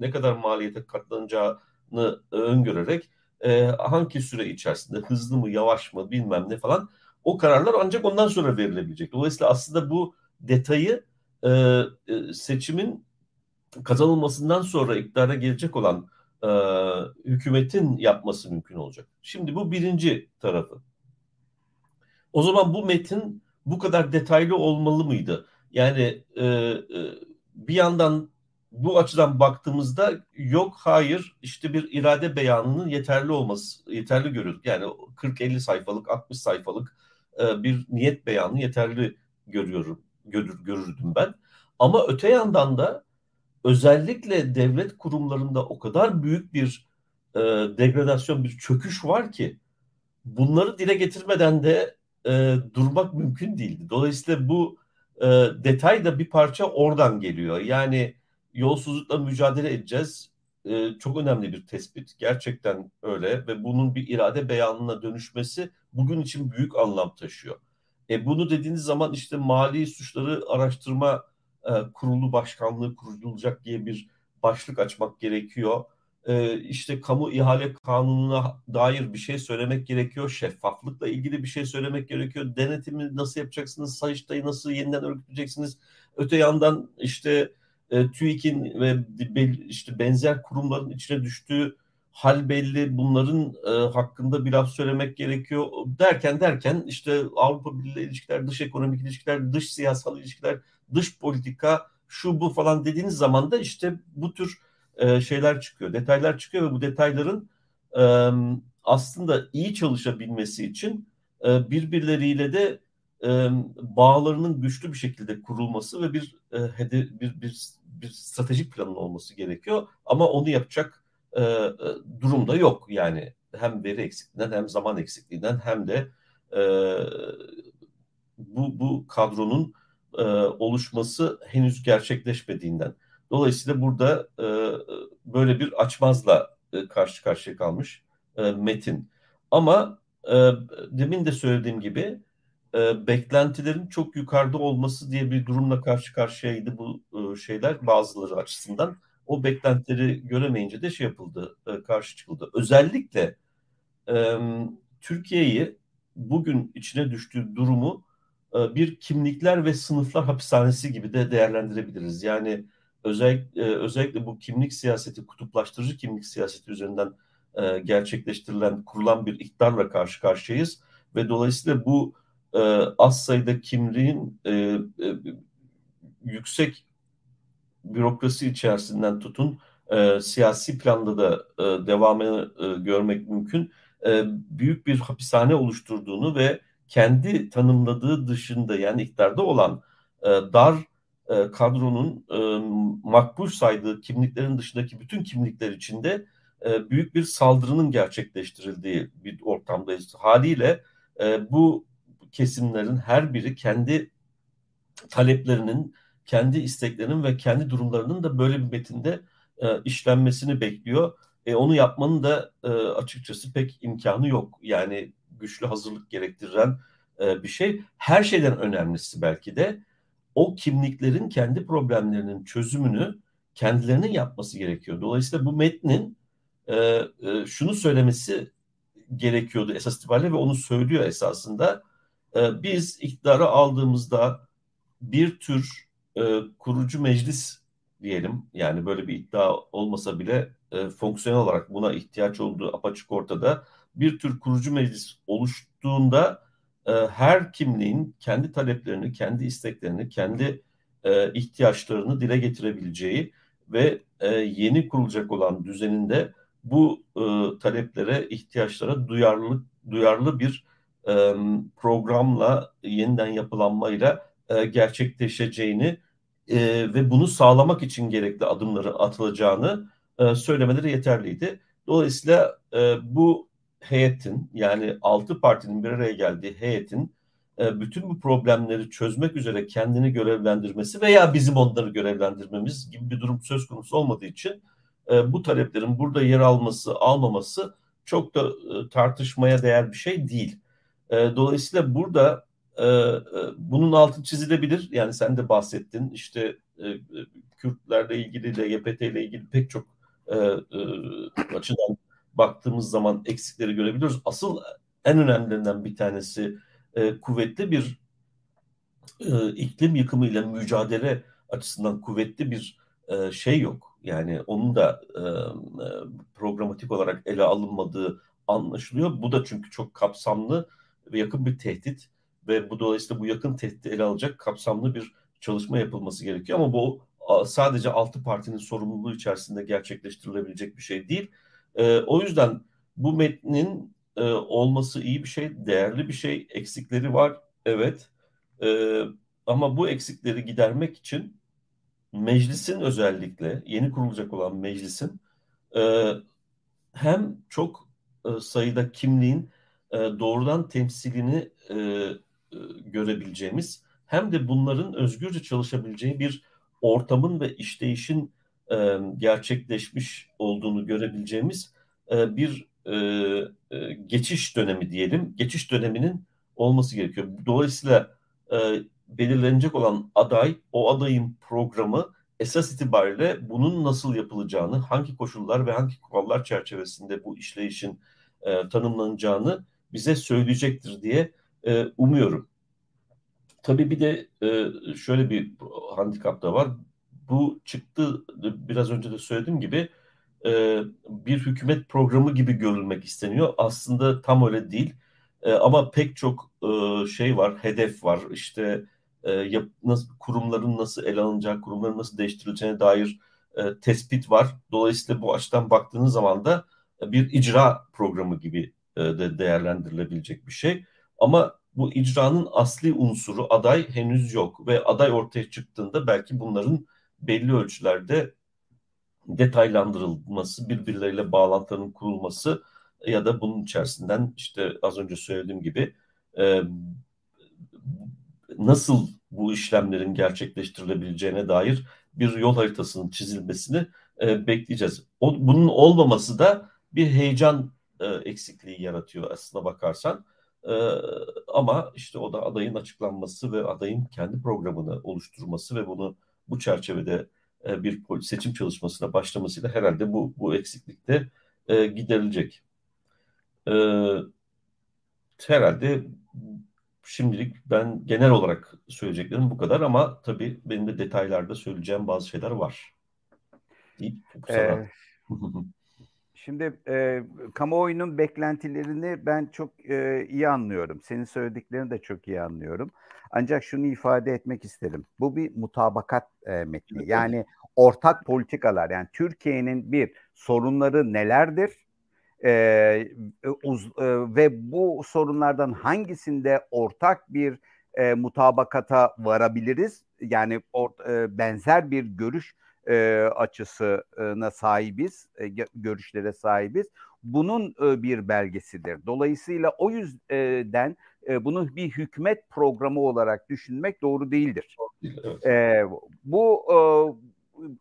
A: ne kadar maliyete katlanacağını öngörerek e, hangi süre içerisinde hızlı mı, yavaş mı, bilmem ne falan o kararlar ancak ondan sonra verilebilecek. Dolayısıyla aslında bu detayı e, e, seçimin kazanılmasından sonra iktidara gelecek olan e, hükümetin yapması mümkün olacak. Şimdi bu birinci tarafı. O zaman bu metin bu kadar detaylı olmalı mıydı? Yani e, e, bir yandan bu açıdan baktığımızda yok hayır işte bir irade beyanının yeterli olması yeterli görüyorduk. Yani 40-50 sayfalık 60 sayfalık e, bir niyet beyanı yeterli görüyorum görür, görürdüm ben. Ama öte yandan da özellikle devlet kurumlarında o kadar büyük bir e, degradasyon, bir çöküş var ki bunları dile getirmeden de e, durmak mümkün değildi. Dolayısıyla bu e, detay da bir parça oradan geliyor. Yani yolsuzlukla mücadele edeceğiz. E, çok önemli bir tespit. Gerçekten öyle ve bunun bir irade beyanına dönüşmesi bugün için büyük anlam taşıyor. E, bunu dediğiniz zaman işte mali suçları araştırma e, kurulu başkanlığı kurulacak diye bir başlık açmak gerekiyor. E, işte kamu ihale kanununa dair bir şey söylemek gerekiyor. Şeffaflıkla ilgili bir şey söylemek gerekiyor. Denetimi nasıl yapacaksınız? Sayıştayı nasıl yeniden örgütleyeceksiniz? Öte yandan işte e, TÜİK'in ve işte benzer kurumların içine düştüğü hal belli. Bunların e, hakkında bir laf söylemek gerekiyor. Derken derken işte Avrupa Birliği ilişkiler, dış ekonomik ilişkiler, dış siyasal ilişkiler, dış politika şu bu falan dediğiniz zaman da işte bu tür e, şeyler çıkıyor, detaylar çıkıyor ve bu detayların e, aslında iyi çalışabilmesi için e, birbirleriyle de e, bağlarının güçlü bir şekilde kurulması ve bir e, hede, bir, bir bir stratejik planın olması gerekiyor ama onu yapacak e, e, durumda yok yani hem veri eksikliğinden hem zaman eksikliğinden hem de e, bu bu kadronun e, oluşması henüz gerçekleşmediğinden. Dolayısıyla burada e, böyle bir açmazla e, karşı karşıya kalmış e, metin. Ama e, demin de söylediğim gibi e, beklentilerin çok yukarıda olması diye bir durumla karşı karşıyaydı bu e, şeyler bazıları açısından. O beklentileri göremeyince de şey yapıldı, e, karşı çıkıldı. Özellikle e, Türkiye'yi bugün içine düştüğü durumu e, bir kimlikler ve sınıflar hapishanesi gibi de değerlendirebiliriz. Yani özellikle, e, özellikle bu kimlik siyaseti, kutuplaştırıcı kimlik siyaseti üzerinden e, gerçekleştirilen, kurulan bir iktidarla karşı karşıyayız. Ve dolayısıyla bu e, az sayıda kimliğin e, e, yüksek bürokrasi içerisinden tutun e, siyasi planda da e, devamını e, görmek mümkün. E, büyük bir hapishane oluşturduğunu ve kendi tanımladığı dışında yani iktidarda olan e, dar e, kadronun e, makbul saydığı kimliklerin dışındaki bütün kimlikler içinde e, büyük bir saldırının gerçekleştirildiği bir ortamdayız. Haliyle e, bu kesimlerin her biri kendi taleplerinin, kendi isteklerinin ve kendi durumlarının da böyle bir metinde e, işlenmesini bekliyor. E, onu yapmanın da e, açıkçası pek imkanı yok. Yani güçlü hazırlık gerektiren e, bir şey. Her şeyden önemlisi belki de o kimliklerin kendi problemlerinin çözümünü kendilerinin yapması gerekiyor. Dolayısıyla bu metnin e, e, şunu söylemesi gerekiyordu esas itibariyle ve onu söylüyor esasında. E, biz iktidarı aldığımızda bir tür e, kurucu meclis diyelim yani böyle bir iddia olmasa bile e, fonksiyonel olarak buna ihtiyaç olduğu apaçık ortada bir tür kurucu meclis oluştuğunda e, her kimliğin kendi taleplerini, kendi isteklerini, kendi e, ihtiyaçlarını dile getirebileceği ve e, yeni kurulacak olan düzeninde bu e, taleplere, ihtiyaçlara duyarlı duyarlı bir e, programla, yeniden yapılanmayla e, gerçekleşeceğini e, ve bunu sağlamak için gerekli adımları atılacağını e, söylemeleri yeterliydi. Dolayısıyla e, bu heyetin yani altı partinin bir araya geldiği heyetin e, bütün bu problemleri çözmek üzere kendini görevlendirmesi veya bizim onları görevlendirmemiz gibi bir durum söz konusu olmadığı için e, bu taleplerin burada yer alması, almaması çok da e, tartışmaya değer bir şey değil. E, dolayısıyla burada e, e, bunun altı çizilebilir. Yani sen de bahsettin işte e, e Kürtlerle ilgili, LGBT ile ilgili pek çok e, e, açıdan baktığımız zaman eksikleri görebiliyoruz. Asıl en önemlilerinden bir tanesi e, kuvvetli bir e, iklim yıkımıyla mücadele açısından kuvvetli bir e, şey yok. Yani onun da e, e, programatik olarak ele alınmadığı anlaşılıyor. Bu da çünkü çok kapsamlı ve yakın bir tehdit ve bu dolayısıyla bu yakın tehdidi ele alacak kapsamlı bir çalışma yapılması gerekiyor. Ama bu sadece altı partinin sorumluluğu içerisinde gerçekleştirilebilecek bir şey değil. E, o yüzden bu metnin e, olması iyi bir şey, değerli bir şey. Eksikleri var, evet. E, ama bu eksikleri gidermek için meclisin özellikle yeni kurulacak olan meclisin e, hem çok e, sayıda kimliğin e, doğrudan temsilini e, e, görebileceğimiz hem de bunların özgürce çalışabileceği bir ortamın ve işleyişin gerçekleşmiş olduğunu görebileceğimiz bir geçiş dönemi diyelim. Geçiş döneminin olması gerekiyor. Dolayısıyla belirlenecek olan aday, o adayın programı esas itibariyle bunun nasıl yapılacağını, hangi koşullar ve hangi kurallar çerçevesinde bu işleyişin e, tanımlanacağını bize söyleyecektir diye e, umuyorum. Tabii bir de e, şöyle bir handikap da var. Bu çıktı biraz önce de söylediğim gibi e, bir hükümet programı gibi görülmek isteniyor. Aslında tam öyle değil. E, ama pek çok e, şey var, hedef var. İşte e, yap, nasıl, kurumların nasıl ele alınacağı, kurumların nasıl değiştirileceğine dair e, tespit var. Dolayısıyla bu açıdan baktığınız zaman da bir icra programı gibi e, de değerlendirilebilecek bir şey. Ama bu icranın asli unsuru aday henüz yok ve aday ortaya çıktığında belki bunların belli ölçülerde detaylandırılması, birbirleriyle bağlantıların kurulması ya da bunun içerisinden işte az önce söylediğim gibi e, nasıl bu işlemlerin gerçekleştirilebileceğine dair bir yol haritasının çizilmesini e, bekleyeceğiz. O, bunun olmaması da bir heyecan e, eksikliği yaratıyor aslına bakarsan. E, ama işte o da adayın açıklanması ve adayın kendi programını oluşturması ve bunu bu çerçevede e, bir seçim çalışmasına başlamasıyla herhalde bu bu eksiklik de e, giderilecek. E, herhalde şimdilik ben genel olarak söyleyeceklerim bu kadar ama tabii benim de detaylarda söyleyeceğim bazı şeyler var.
B: Deyip, ee, [LAUGHS] Şimdi e, kamuoyunun beklentilerini ben çok e, iyi anlıyorum. Senin söylediklerini de çok iyi anlıyorum. Ancak şunu ifade etmek isterim. Bu bir mutabakat e, metni. Yani ortak politikalar. Yani Türkiye'nin bir sorunları nelerdir? E, uz, e, ve bu sorunlardan hangisinde ortak bir e, mutabakata varabiliriz? Yani or, e, benzer bir görüş e, açısına sahibiz, e, görüşlere sahibiz. Bunun e, bir belgesidir. Dolayısıyla o yüzden e, bunu bir hükümet programı olarak düşünmek doğru değildir. Evet. E, bu e,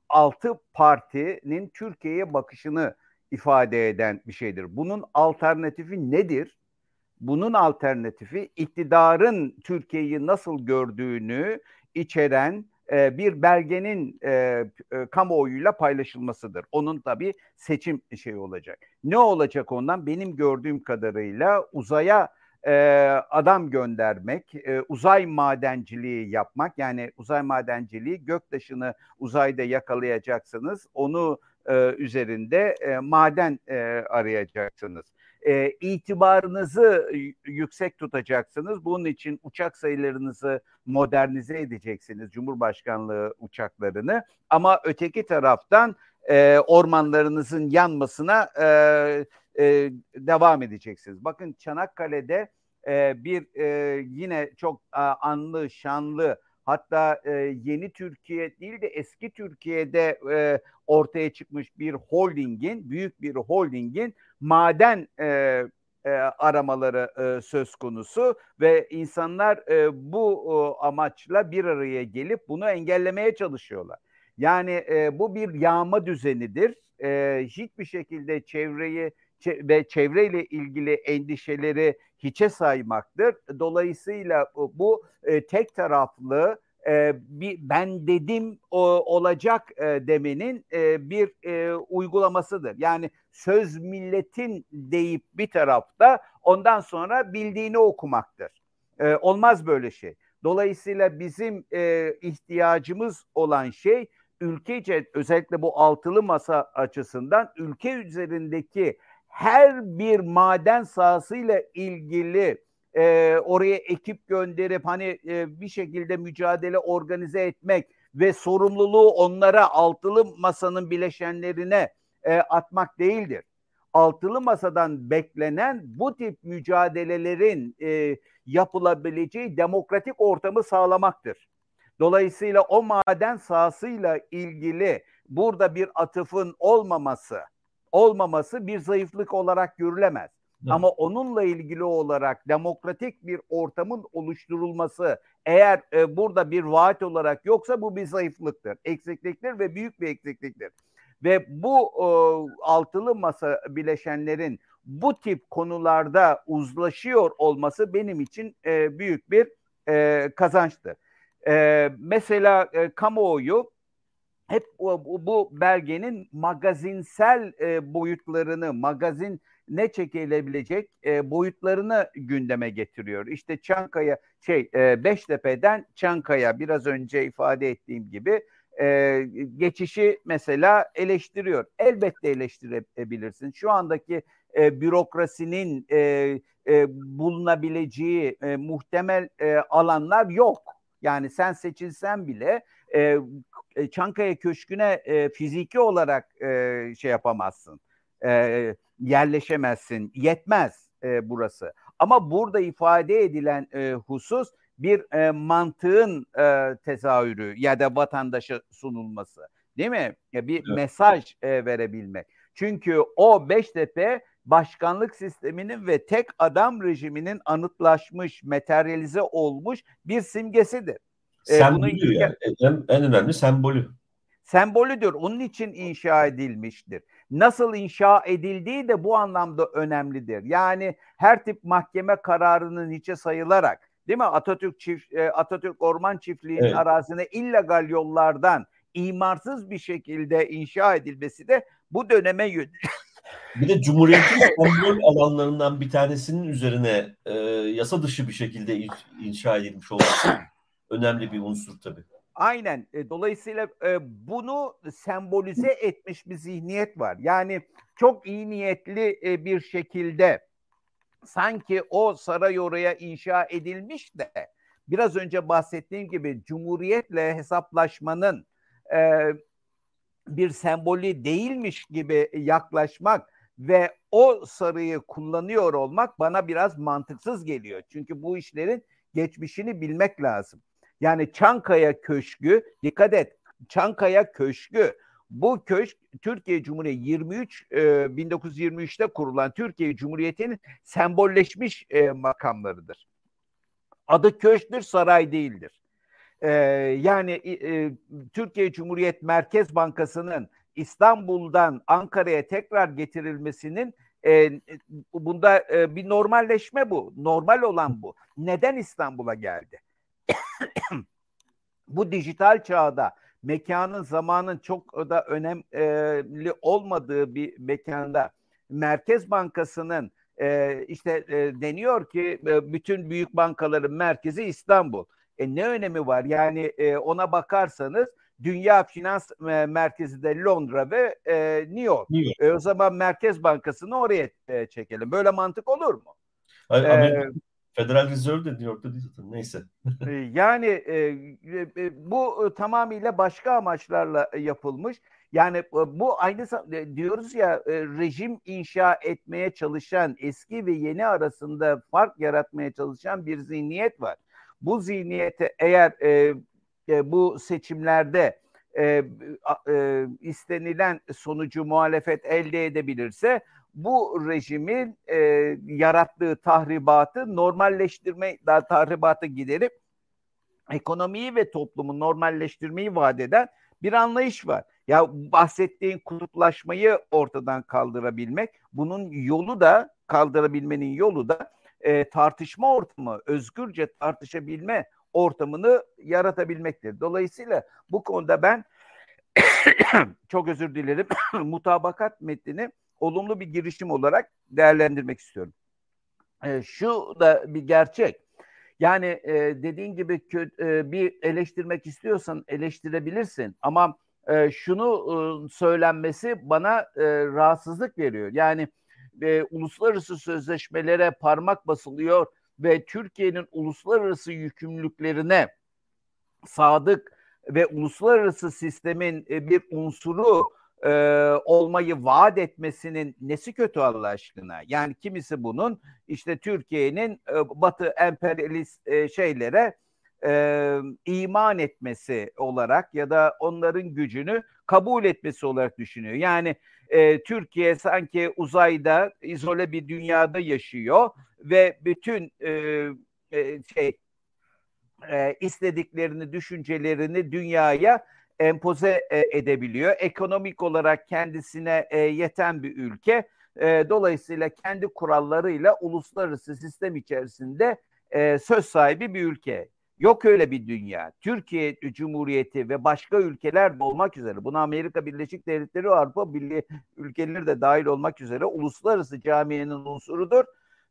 B: altı partinin Türkiye'ye bakışını ifade eden bir şeydir. Bunun alternatifi nedir? Bunun alternatifi iktidarın Türkiye'yi nasıl gördüğünü içeren e, bir belgenin e, e, kamuoyuyla paylaşılmasıdır. Onun tabii seçim şeyi olacak. Ne olacak ondan? Benim gördüğüm kadarıyla uzaya e, adam göndermek, e, uzay madenciliği yapmak. Yani uzay madenciliği göktaşını uzayda yakalayacaksınız. Onu e, üzerinde e, maden e, arayacaksınız e, itibarınızı yüksek tutacaksınız. Bunun için uçak sayılarınızı modernize edeceksiniz Cumhurbaşkanlığı uçaklarını. Ama öteki taraftan e, ormanlarınızın yanmasına e, e, devam edeceksiniz. Bakın Çanakkale'de e, bir e, yine çok e, anlı, şanlı hatta e, yeni Türkiye değil de eski Türkiye'de e, ortaya çıkmış bir holdingin, büyük bir holdingin maden e, e, aramaları e, söz konusu ve insanlar e, bu e, amaçla bir araya gelip bunu engellemeye çalışıyorlar. Yani e, bu bir yağma düzenidir. E, hiçbir şekilde çevreyi ve çevreyle ilgili endişeleri hiçe saymaktır. Dolayısıyla bu e, tek taraflı e, bir ben dedim o, olacak e, demenin e, bir e, uygulamasıdır. Yani söz milletin deyip bir tarafta ondan sonra bildiğini okumaktır. E, olmaz böyle şey. Dolayısıyla bizim e, ihtiyacımız olan şey ülkece özellikle bu altılı masa açısından ülke üzerindeki her bir maden sahasıyla ilgili e, oraya ekip gönderip hani e, bir şekilde mücadele organize etmek ve sorumluluğu onlara altılı masanın bileşenlerine e, atmak değildir. Altılı masadan beklenen bu tip mücadelelerin e, yapılabileceği demokratik ortamı sağlamaktır. Dolayısıyla o maden sahasıyla ilgili burada bir atıfın olmaması, olmaması bir zayıflık olarak görülemez. Ama onunla ilgili olarak demokratik bir ortamın oluşturulması eğer e, burada bir vaat olarak yoksa bu bir zayıflıktır, eksikliktir ve büyük bir eksikliktir. Ve bu e, altılı masa bileşenlerin bu tip konularda uzlaşıyor olması benim için e, büyük bir e, kazançtır. E, mesela e, kamuoyu hep bu, belgenin magazinsel e, boyutlarını, magazin ne çekilebilecek e, boyutlarını gündeme getiriyor. İşte Çankaya şey e, Beştepe'den Çankaya biraz önce ifade ettiğim gibi e, geçişi mesela eleştiriyor. Elbette eleştirebilirsin. Şu andaki e, bürokrasinin e, e, bulunabileceği e, muhtemel e, alanlar yok. Yani sen seçilsen bile e, e Çankaya Köşkü'ne e, fiziki olarak e, şey yapamazsın. E, yerleşemezsin. Yetmez e, burası. Ama burada ifade edilen e, husus bir e, mantığın e, tezahürü ya da vatandaşa sunulması. Değil mi? Ya bir evet. mesaj e, verebilmek. Çünkü o Beştepe başkanlık sisteminin ve tek adam rejiminin anıtlaşmış, materyalize olmuş bir simgesidir.
A: Sembolü e, bunu... yani. En, en önemli sembolü.
B: Sembolüdür. Onun için inşa edilmiştir nasıl inşa edildiği de bu anlamda önemlidir. Yani her tip mahkeme kararının hiçe sayılarak değil mi Atatürk çift e, Atatürk Orman Çiftliği'nin evet. arazine illegal yollardan imarsız bir şekilde inşa edilmesi de bu döneme yönelik. [LAUGHS]
A: Bir de Cumhuriyet'in sembol alanlarından bir tanesinin üzerine e, yasa dışı bir şekilde inşa edilmiş olması önemli bir unsur tabii.
B: Aynen. E, dolayısıyla e, bunu sembolize etmiş bir zihniyet var. Yani çok iyi niyetli e, bir şekilde sanki o saray oraya inşa edilmiş de biraz önce bahsettiğim gibi cumhuriyetle hesaplaşmanın bir sembolü değilmiş gibi yaklaşmak ve o sarıyı kullanıyor olmak bana biraz mantıksız geliyor. Çünkü bu işlerin geçmişini bilmek lazım. Yani Çankaya Köşkü dikkat et Çankaya Köşkü. Bu köşk Türkiye Cumhuriyeti 23 e, 1923'te kurulan Türkiye Cumhuriyeti'nin sembolleşmiş e, makamlarıdır. Adı köşktür, saray değildir. E, yani e, Türkiye Cumhuriyet Merkez Bankası'nın İstanbul'dan Ankara'ya tekrar getirilmesinin e, bunda e, bir normalleşme bu. Normal olan bu. Neden İstanbul'a geldi? Bu dijital çağda mekanın zamanın çok da önemli olmadığı bir mekanda Merkez Bankası'nın e, işte e, deniyor ki e, bütün büyük bankaların merkezi İstanbul. E, ne önemi var? Yani e, ona bakarsanız Dünya Finans e, Merkezi de Londra ve e, New York. New York. E, o zaman Merkez Bankası'nı oraya e, çekelim. Böyle mantık olur mu?
A: Hayır, ee, Federal Reserve de New York'ta değil zaten. Neyse.
B: E, yani e, e, bu e, tamamıyla başka amaçlarla yapılmış. Yani bu aynı diyoruz ya rejim inşa etmeye çalışan eski ve yeni arasında fark yaratmaya çalışan bir zihniyet var. Bu zihniyete eğer e, e, bu seçimlerde e, e, istenilen sonucu muhalefet elde edebilirse bu rejimin e, yarattığı tahribatı normalleştirme, daha tahribatı giderip ekonomiyi ve toplumu normalleştirmeyi vaat eden bir anlayış var. Ya bahsettiğin kutuplaşmayı ortadan kaldırabilmek, bunun yolu da kaldırabilmenin yolu da e, tartışma ortamı, özgürce tartışabilme ortamını yaratabilmektir. Dolayısıyla bu konuda ben [COUGHS] çok özür dilerim [COUGHS] mutabakat metnini olumlu bir girişim olarak değerlendirmek istiyorum. E, şu da bir gerçek. Yani e, dediğin gibi e, bir eleştirmek istiyorsan eleştirebilirsin ama e, şunu e, söylenmesi bana e, rahatsızlık veriyor. Yani e, uluslararası sözleşmelere parmak basılıyor ve Türkiye'nin uluslararası yükümlülüklerine sadık ve uluslararası sistemin e, bir unsuru e, olmayı vaat etmesinin nesi kötü Allah aşkına? Yani kimisi bunun işte Türkiye'nin e, Batı emperyalist e, şeylere e, iman etmesi olarak ya da onların gücünü kabul etmesi olarak düşünüyor. Yani e, Türkiye sanki uzayda izole bir dünyada yaşıyor ve bütün e, e, şey e, istediklerini, düşüncelerini dünyaya empoze e, edebiliyor. Ekonomik olarak kendisine e, yeten bir ülke. E, dolayısıyla kendi kurallarıyla uluslararası sistem içerisinde söz sahibi bir ülke. Yok öyle bir dünya. Türkiye Cumhuriyeti ve başka ülkeler de olmak üzere, buna Amerika Birleşik Devletleri Avrupa Birliği ülkeleri de dahil olmak üzere uluslararası camiyenin unsurudur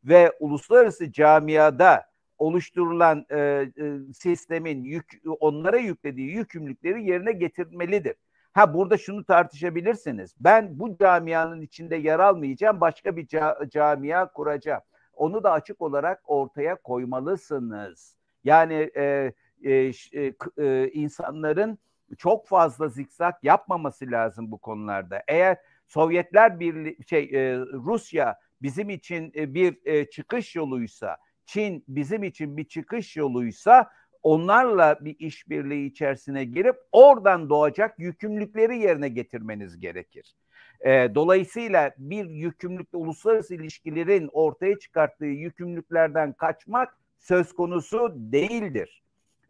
B: ve uluslararası camiada oluşturulan e, e, sistemin yük, onlara yüklediği yükümlülükleri yerine getirmelidir. Ha burada şunu tartışabilirsiniz. Ben bu camianın içinde yer almayacağım, başka bir ca- camia kuracağım. Onu da açık olarak ortaya koymalısınız. Yani e, e, e, e, insanların çok fazla zikzak yapmaması lazım bu konularda. Eğer Sovyetler Birliği şey e, Rusya bizim için e, bir e, çıkış yoluysa, Çin bizim için bir çıkış yoluysa onlarla bir işbirliği içerisine girip oradan doğacak yükümlülükleri yerine getirmeniz gerekir. E, dolayısıyla bir yükümlülükle uluslararası ilişkilerin ortaya çıkarttığı yükümlülüklerden kaçmak söz konusu değildir.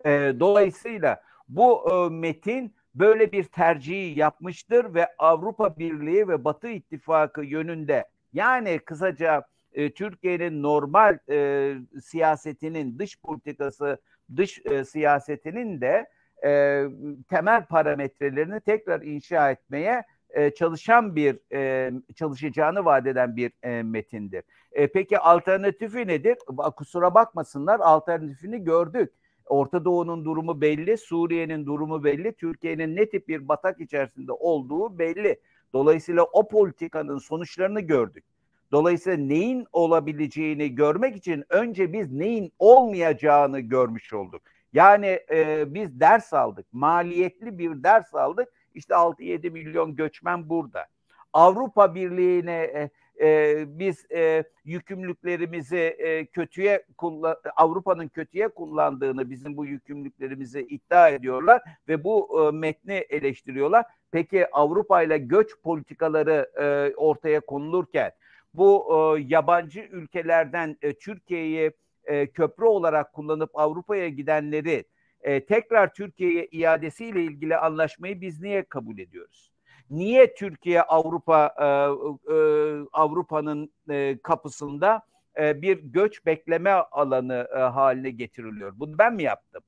B: E, dolayısıyla bu e, metin böyle bir tercihi yapmıştır ve Avrupa Birliği ve Batı İttifakı yönünde yani kısaca e, Türkiye'nin normal e, siyasetinin dış politikası dış e, siyasetinin de e, temel parametrelerini tekrar inşa etmeye e, çalışan bir e, çalışacağını vaat eden bir e, metindir. E, peki alternatifi nedir? Kusura bakmasınlar alternatifini gördük. Orta Doğu'nun durumu belli, Suriye'nin durumu belli, Türkiye'nin ne tip bir batak içerisinde olduğu belli. Dolayısıyla o politikanın sonuçlarını gördük. Dolayısıyla neyin olabileceğini görmek için önce biz neyin olmayacağını görmüş olduk. Yani e, biz ders aldık, maliyetli bir ders aldık. İşte 6-7 milyon göçmen burada. Avrupa Birliği'ne e, e, biz e, yükümlülüklerimizi e, kötüye Avrupa'nın kötüye kullandığını bizim bu yükümlülüklerimizi iddia ediyorlar ve bu e, metni eleştiriyorlar. Peki Avrupa ile göç politikaları e, ortaya konulurken bu e, yabancı ülkelerden e, Türkiye'yi e, köprü olarak kullanıp Avrupa'ya gidenleri e, tekrar Türkiye'ye iadesiyle ilgili anlaşmayı biz niye kabul ediyoruz? Niye Türkiye Avrupa e, e, Avrupa'nın e, kapısında e, bir göç bekleme alanı e, haline getiriliyor? Bunu ben mi yaptım?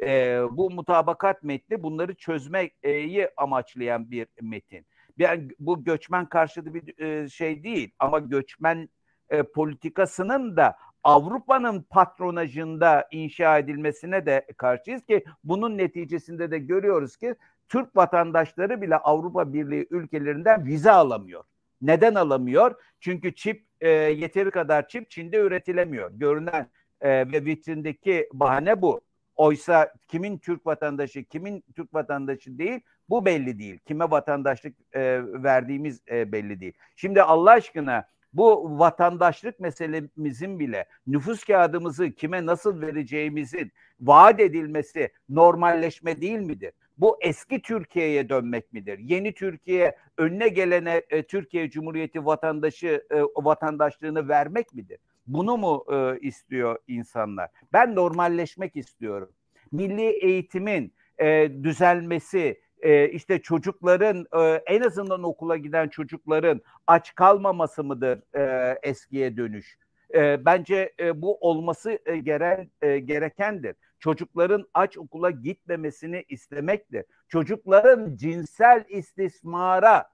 B: E, bu mutabakat metni bunları çözmeyi amaçlayan bir metin. Yani bu göçmen karşıtı bir e, şey değil ama göçmen e, politikasının da Avrupa'nın patronajında inşa edilmesine de karşıyız ki bunun neticesinde de görüyoruz ki Türk vatandaşları bile Avrupa Birliği ülkelerinden vize alamıyor. Neden alamıyor? Çünkü çip e, yeteri kadar çip Çin'de üretilemiyor. Görünen e, ve vitrindeki bahane bu. Oysa kimin Türk vatandaşı, kimin Türk vatandaşı değil bu belli değil. Kime vatandaşlık e, verdiğimiz e, belli değil. Şimdi Allah aşkına bu vatandaşlık meselemizin bile nüfus kağıdımızı kime nasıl vereceğimizin vaat edilmesi normalleşme değil midir? Bu eski Türkiye'ye dönmek midir? Yeni Türkiye önüne gelene e, Türkiye Cumhuriyeti vatandaşı e, vatandaşlığını vermek midir? Bunu mu e, istiyor insanlar? Ben normalleşmek istiyorum. Milli eğitimin e, düzelmesi, e, işte çocukların e, en azından okula giden çocukların aç kalmaması mıdır e, eskiye dönüş? Bence bu olması e, gerekendir. Çocukların aç okula gitmemesini istemektir. Çocukların cinsel istismara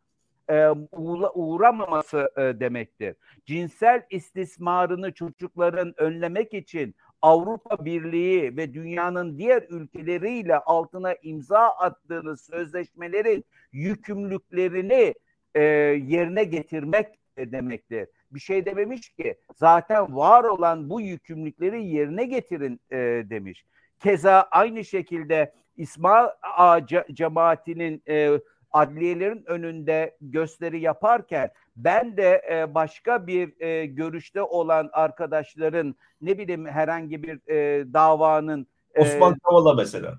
B: uğramaması demektir. Cinsel istismarını çocukların önlemek için Avrupa Birliği ve dünyanın diğer ülkeleriyle altına imza attığınız sözleşmelerin yükümlülüklerini e, yerine getirmek demektir. Bir şey dememiş ki zaten var olan bu yükümlülükleri yerine getirin e, demiş. Keza aynı şekilde İsmail Ağa cemaatinin e, adliyelerin önünde gösteri yaparken ben de e, başka bir e, görüşte olan arkadaşların ne bileyim herhangi bir e, davanın
A: e, Osman Kavala mesela.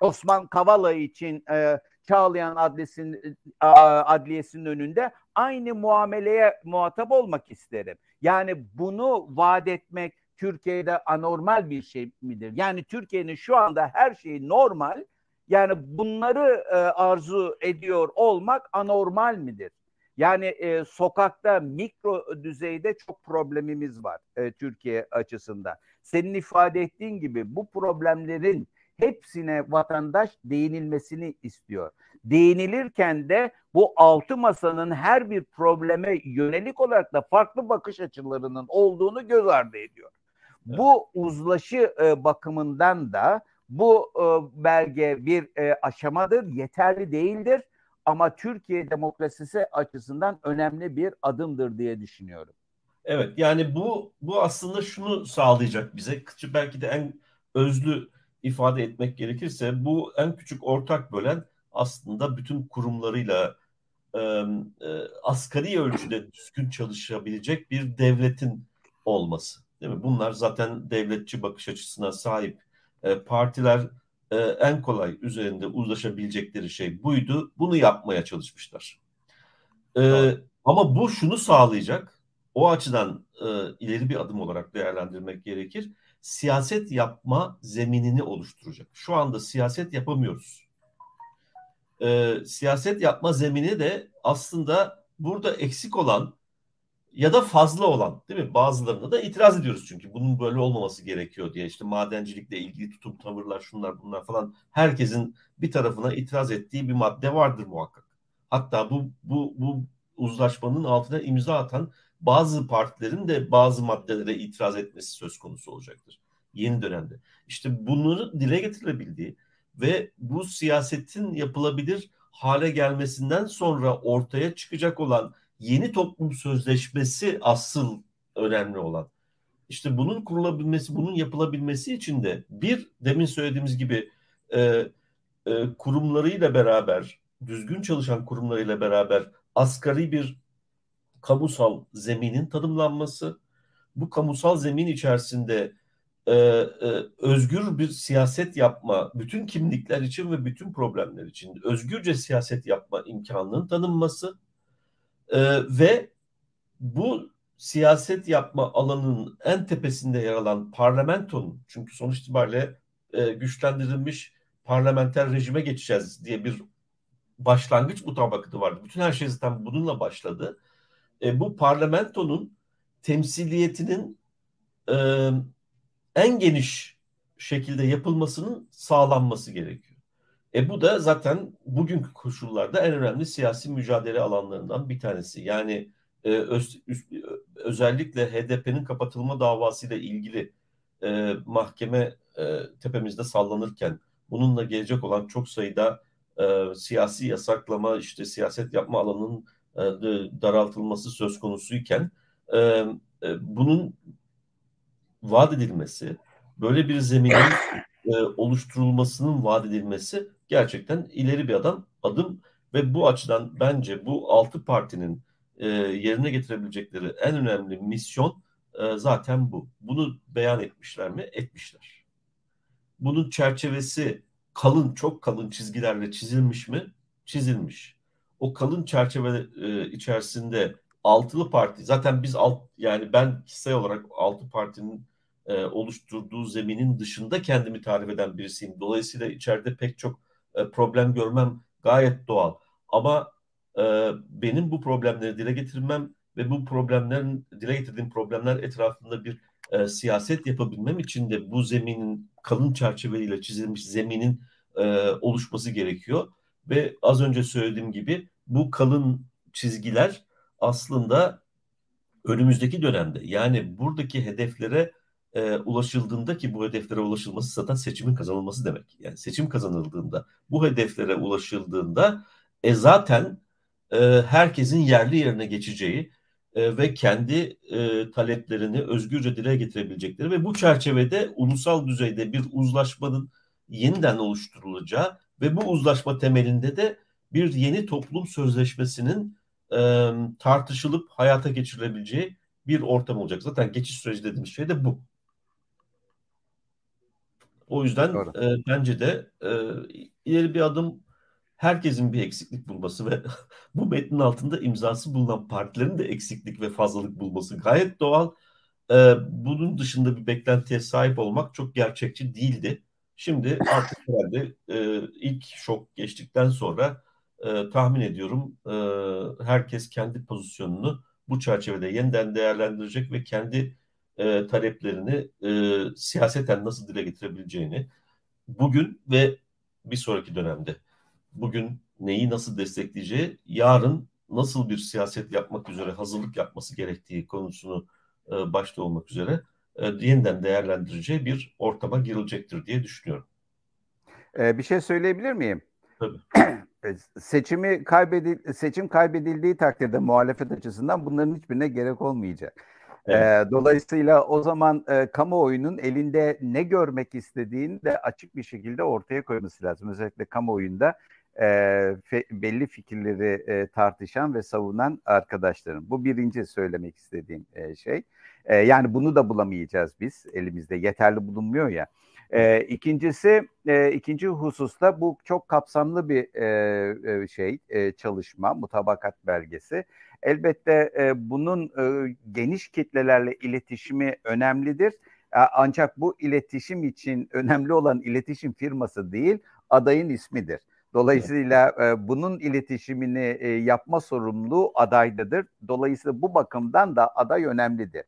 B: Osman Kavala için e, Çağlayan Adliyesi'nin adliyesinin önünde aynı muameleye muhatap olmak isterim. Yani bunu vaat etmek Türkiye'de anormal bir şey midir? Yani Türkiye'nin şu anda her şeyi normal yani bunları e, arzu ediyor olmak anormal midir? Yani e, sokakta mikro düzeyde çok problemimiz var e, Türkiye açısından. Senin ifade ettiğin gibi bu problemlerin hepsine vatandaş değinilmesini istiyor. Değinilirken de bu altı masanın her bir probleme yönelik olarak da farklı bakış açılarının olduğunu göz ardı ediyor. Evet. Bu uzlaşı e, bakımından da bu e, belge bir e, aşamadır, yeterli değildir ama Türkiye demokrasisi açısından önemli bir adımdır diye düşünüyorum.
A: Evet yani bu bu aslında şunu sağlayacak bize belki de en özlü ifade etmek gerekirse bu en küçük ortak bölen aslında bütün kurumlarıyla e, e, asgari ölçüde düzgün çalışabilecek bir devletin olması. Değil mi? Bunlar zaten devletçi bakış açısına sahip e, partiler e, en kolay üzerinde uzlaşabilecekleri şey buydu. Bunu yapmaya çalışmışlar. E, ama bu şunu sağlayacak. O açıdan e, ileri bir adım olarak değerlendirmek gerekir. Siyaset yapma zeminini oluşturacak. Şu anda siyaset yapamıyoruz. E, siyaset yapma zemini de aslında burada eksik olan ya da fazla olan değil mi? Bazılarına da itiraz ediyoruz çünkü bunun böyle olmaması gerekiyor diye işte madencilikle ilgili tutum tavırlar şunlar bunlar falan herkesin bir tarafına itiraz ettiği bir madde vardır muhakkak. Hatta bu bu bu uzlaşmanın altına imza atan bazı partilerin de bazı maddelere itiraz etmesi söz konusu olacaktır yeni dönemde. İşte bunları dile getirilebildiği ve bu siyasetin yapılabilir hale gelmesinden sonra ortaya çıkacak olan yeni toplum sözleşmesi asıl önemli olan. İşte bunun kurulabilmesi, bunun yapılabilmesi için de bir demin söylediğimiz gibi e, e, kurumlarıyla beraber, düzgün çalışan kurumlarıyla beraber asgari bir kamusal zeminin tanımlanması, bu kamusal zemin içerisinde e, e, özgür bir siyaset yapma, bütün kimlikler için ve bütün problemler için özgürce siyaset yapma imkanının tanınması e, ve bu siyaset yapma alanının en tepesinde yer alan parlamentonun, çünkü sonuç itibariyle e, güçlendirilmiş parlamenter rejime geçeceğiz diye bir başlangıç mutabakatı vardı. Bütün her şey zaten bununla başladı. E, bu parlamentonun temsiliyetinin e, en geniş şekilde yapılmasının sağlanması gerekiyor. E bu da zaten bugünkü koşullarda en önemli siyasi mücadele alanlarından bir tanesi. Yani e, öz, özellikle HDP'nin kapatılma davasıyla ilgili e, mahkeme e, tepemizde sallanırken bununla gelecek olan çok sayıda e, siyasi yasaklama işte siyaset yapma alanının e, daraltılması söz konusuyken e, e, bunun vaat edilmesi böyle bir zeminin e, oluşturulmasının vaat edilmesi gerçekten ileri bir adam adım ve bu açıdan bence bu altı partinin e, yerine getirebilecekleri en önemli misyon e, zaten bu. Bunu beyan etmişler mi? Etmişler. Bunun çerçevesi kalın, çok kalın çizgilerle çizilmiş mi? Çizilmiş. O kalın çerçeve e, içerisinde altılı parti, zaten biz alt, yani ben kişisel olarak altı partinin e, oluşturduğu zeminin dışında kendimi tarif eden birisiyim. Dolayısıyla içeride pek çok e, problem görmem gayet doğal. Ama e, benim bu problemleri dile getirmem ve bu problemlerin dile getirdiğim problemler etrafında bir e, siyaset yapabilmem için de bu zeminin kalın çerçeveyle çizilmiş zeminin e, oluşması gerekiyor. Ve az önce söylediğim gibi bu kalın çizgiler aslında önümüzdeki dönemde yani buradaki hedeflere e, ulaşıldığında ki bu hedeflere ulaşılması zaten seçimin kazanılması demek. Yani seçim kazanıldığında bu hedeflere ulaşıldığında e, zaten e, herkesin yerli yerine geçeceği e, ve kendi e, taleplerini özgürce dile getirebilecekleri ve bu çerçevede ulusal düzeyde bir uzlaşmanın yeniden oluşturulacağı ve bu uzlaşma temelinde de bir yeni toplum sözleşmesinin e, tartışılıp hayata geçirilebileceği bir ortam olacak. Zaten geçiş süreci dediğimiz şey de bu. O yüzden e, bence de e, ileri bir adım herkesin bir eksiklik bulması ve [LAUGHS] bu metnin altında imzası bulunan partilerin de eksiklik ve fazlalık bulması gayet doğal. E, bunun dışında bir beklentiye sahip olmak çok gerçekçi değildi. Şimdi artık herhalde e, ilk şok geçtikten sonra e, tahmin ediyorum e, herkes kendi pozisyonunu bu çerçevede yeniden değerlendirecek ve kendi e, taleplerini e, siyaseten nasıl dile getirebileceğini bugün ve bir sonraki dönemde bugün neyi nasıl destekleyeceği, yarın nasıl bir siyaset yapmak üzere hazırlık yapması gerektiği konusunu e, başta olmak üzere e, yeniden değerlendireceği bir ortama girilecektir diye düşünüyorum.
B: Ee, bir şey söyleyebilir miyim?
A: Tabii. [CLEARS THROAT]
B: E, seçimi kaybedil seçim kaybedildiği takdirde muhalefet açısından bunların hiçbirine gerek olmayacak. Evet. Dolayısıyla o zaman e, kamuoyunun elinde ne görmek istediğini de açık bir şekilde ortaya koyması lazım. Özellikle kamuoyunda e, fe, belli fikirleri e, tartışan ve savunan arkadaşlarım. Bu birinci söylemek istediğim e, şey. E, yani bunu da bulamayacağız biz elimizde yeterli bulunmuyor ya. E, ikincisi, e, ikinci hususta bu çok kapsamlı bir e, şey e, çalışma, mutabakat belgesi. Elbette e, bunun e, geniş kitlelerle iletişimi önemlidir. Ancak bu iletişim için [LAUGHS] önemli olan iletişim firması değil, adayın ismidir. Dolayısıyla e, bunun iletişimini e, yapma sorumluluğu adaydadır. Dolayısıyla bu bakımdan da aday önemlidir.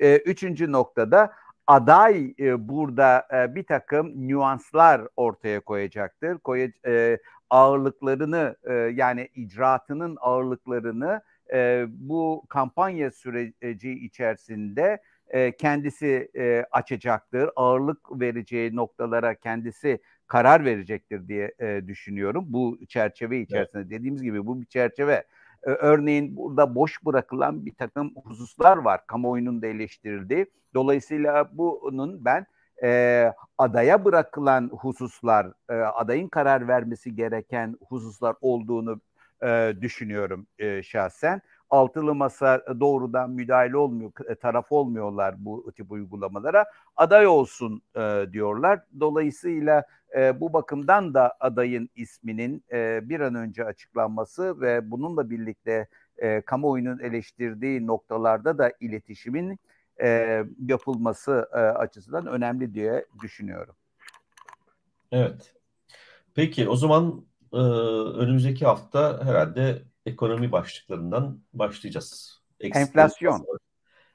B: E, üçüncü noktada aday e, burada e, bir takım nüanslar ortaya koyacaktır. Koya, e, ağırlıklarını e, yani icraatının ağırlıklarını e, bu kampanya süreci içerisinde e, kendisi e, açacaktır. Ağırlık vereceği noktalara kendisi karar verecektir diye e, düşünüyorum. Bu çerçeve içerisinde evet. dediğimiz gibi bu bir çerçeve. E, örneğin burada boş bırakılan bir takım hususlar var. Kamuoyunun da eleştirildiği. Dolayısıyla bunun ben e, adaya bırakılan hususlar, e, adayın karar vermesi gereken hususlar olduğunu e, düşünüyorum e, şahsen. altılı masa doğrudan müdahale olmuyor, taraf olmuyorlar bu tip uygulamalara. Aday olsun e, diyorlar. Dolayısıyla e, bu bakımdan da adayın isminin e, bir an önce açıklanması ve bununla birlikte e, kamuoyunun eleştirdiği noktalarda da iletişimin e, yapılması e, açısından önemli diye düşünüyorum.
A: Evet. Peki o zaman e, önümüzdeki hafta herhalde ekonomi başlıklarından başlayacağız.
B: Eksikleri Enflasyon.
A: Fazlaları,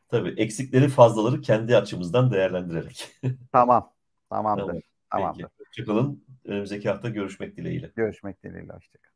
A: tabii eksikleri fazlaları kendi açımızdan değerlendirerek. [LAUGHS]
B: Tamam. Tamamdır. Tamam. Tamamdır.
A: Peki. Hoşçakalın. Önümüzdeki hafta görüşmek dileğiyle.
B: Görüşmek dileğiyle. Hoşçakalın.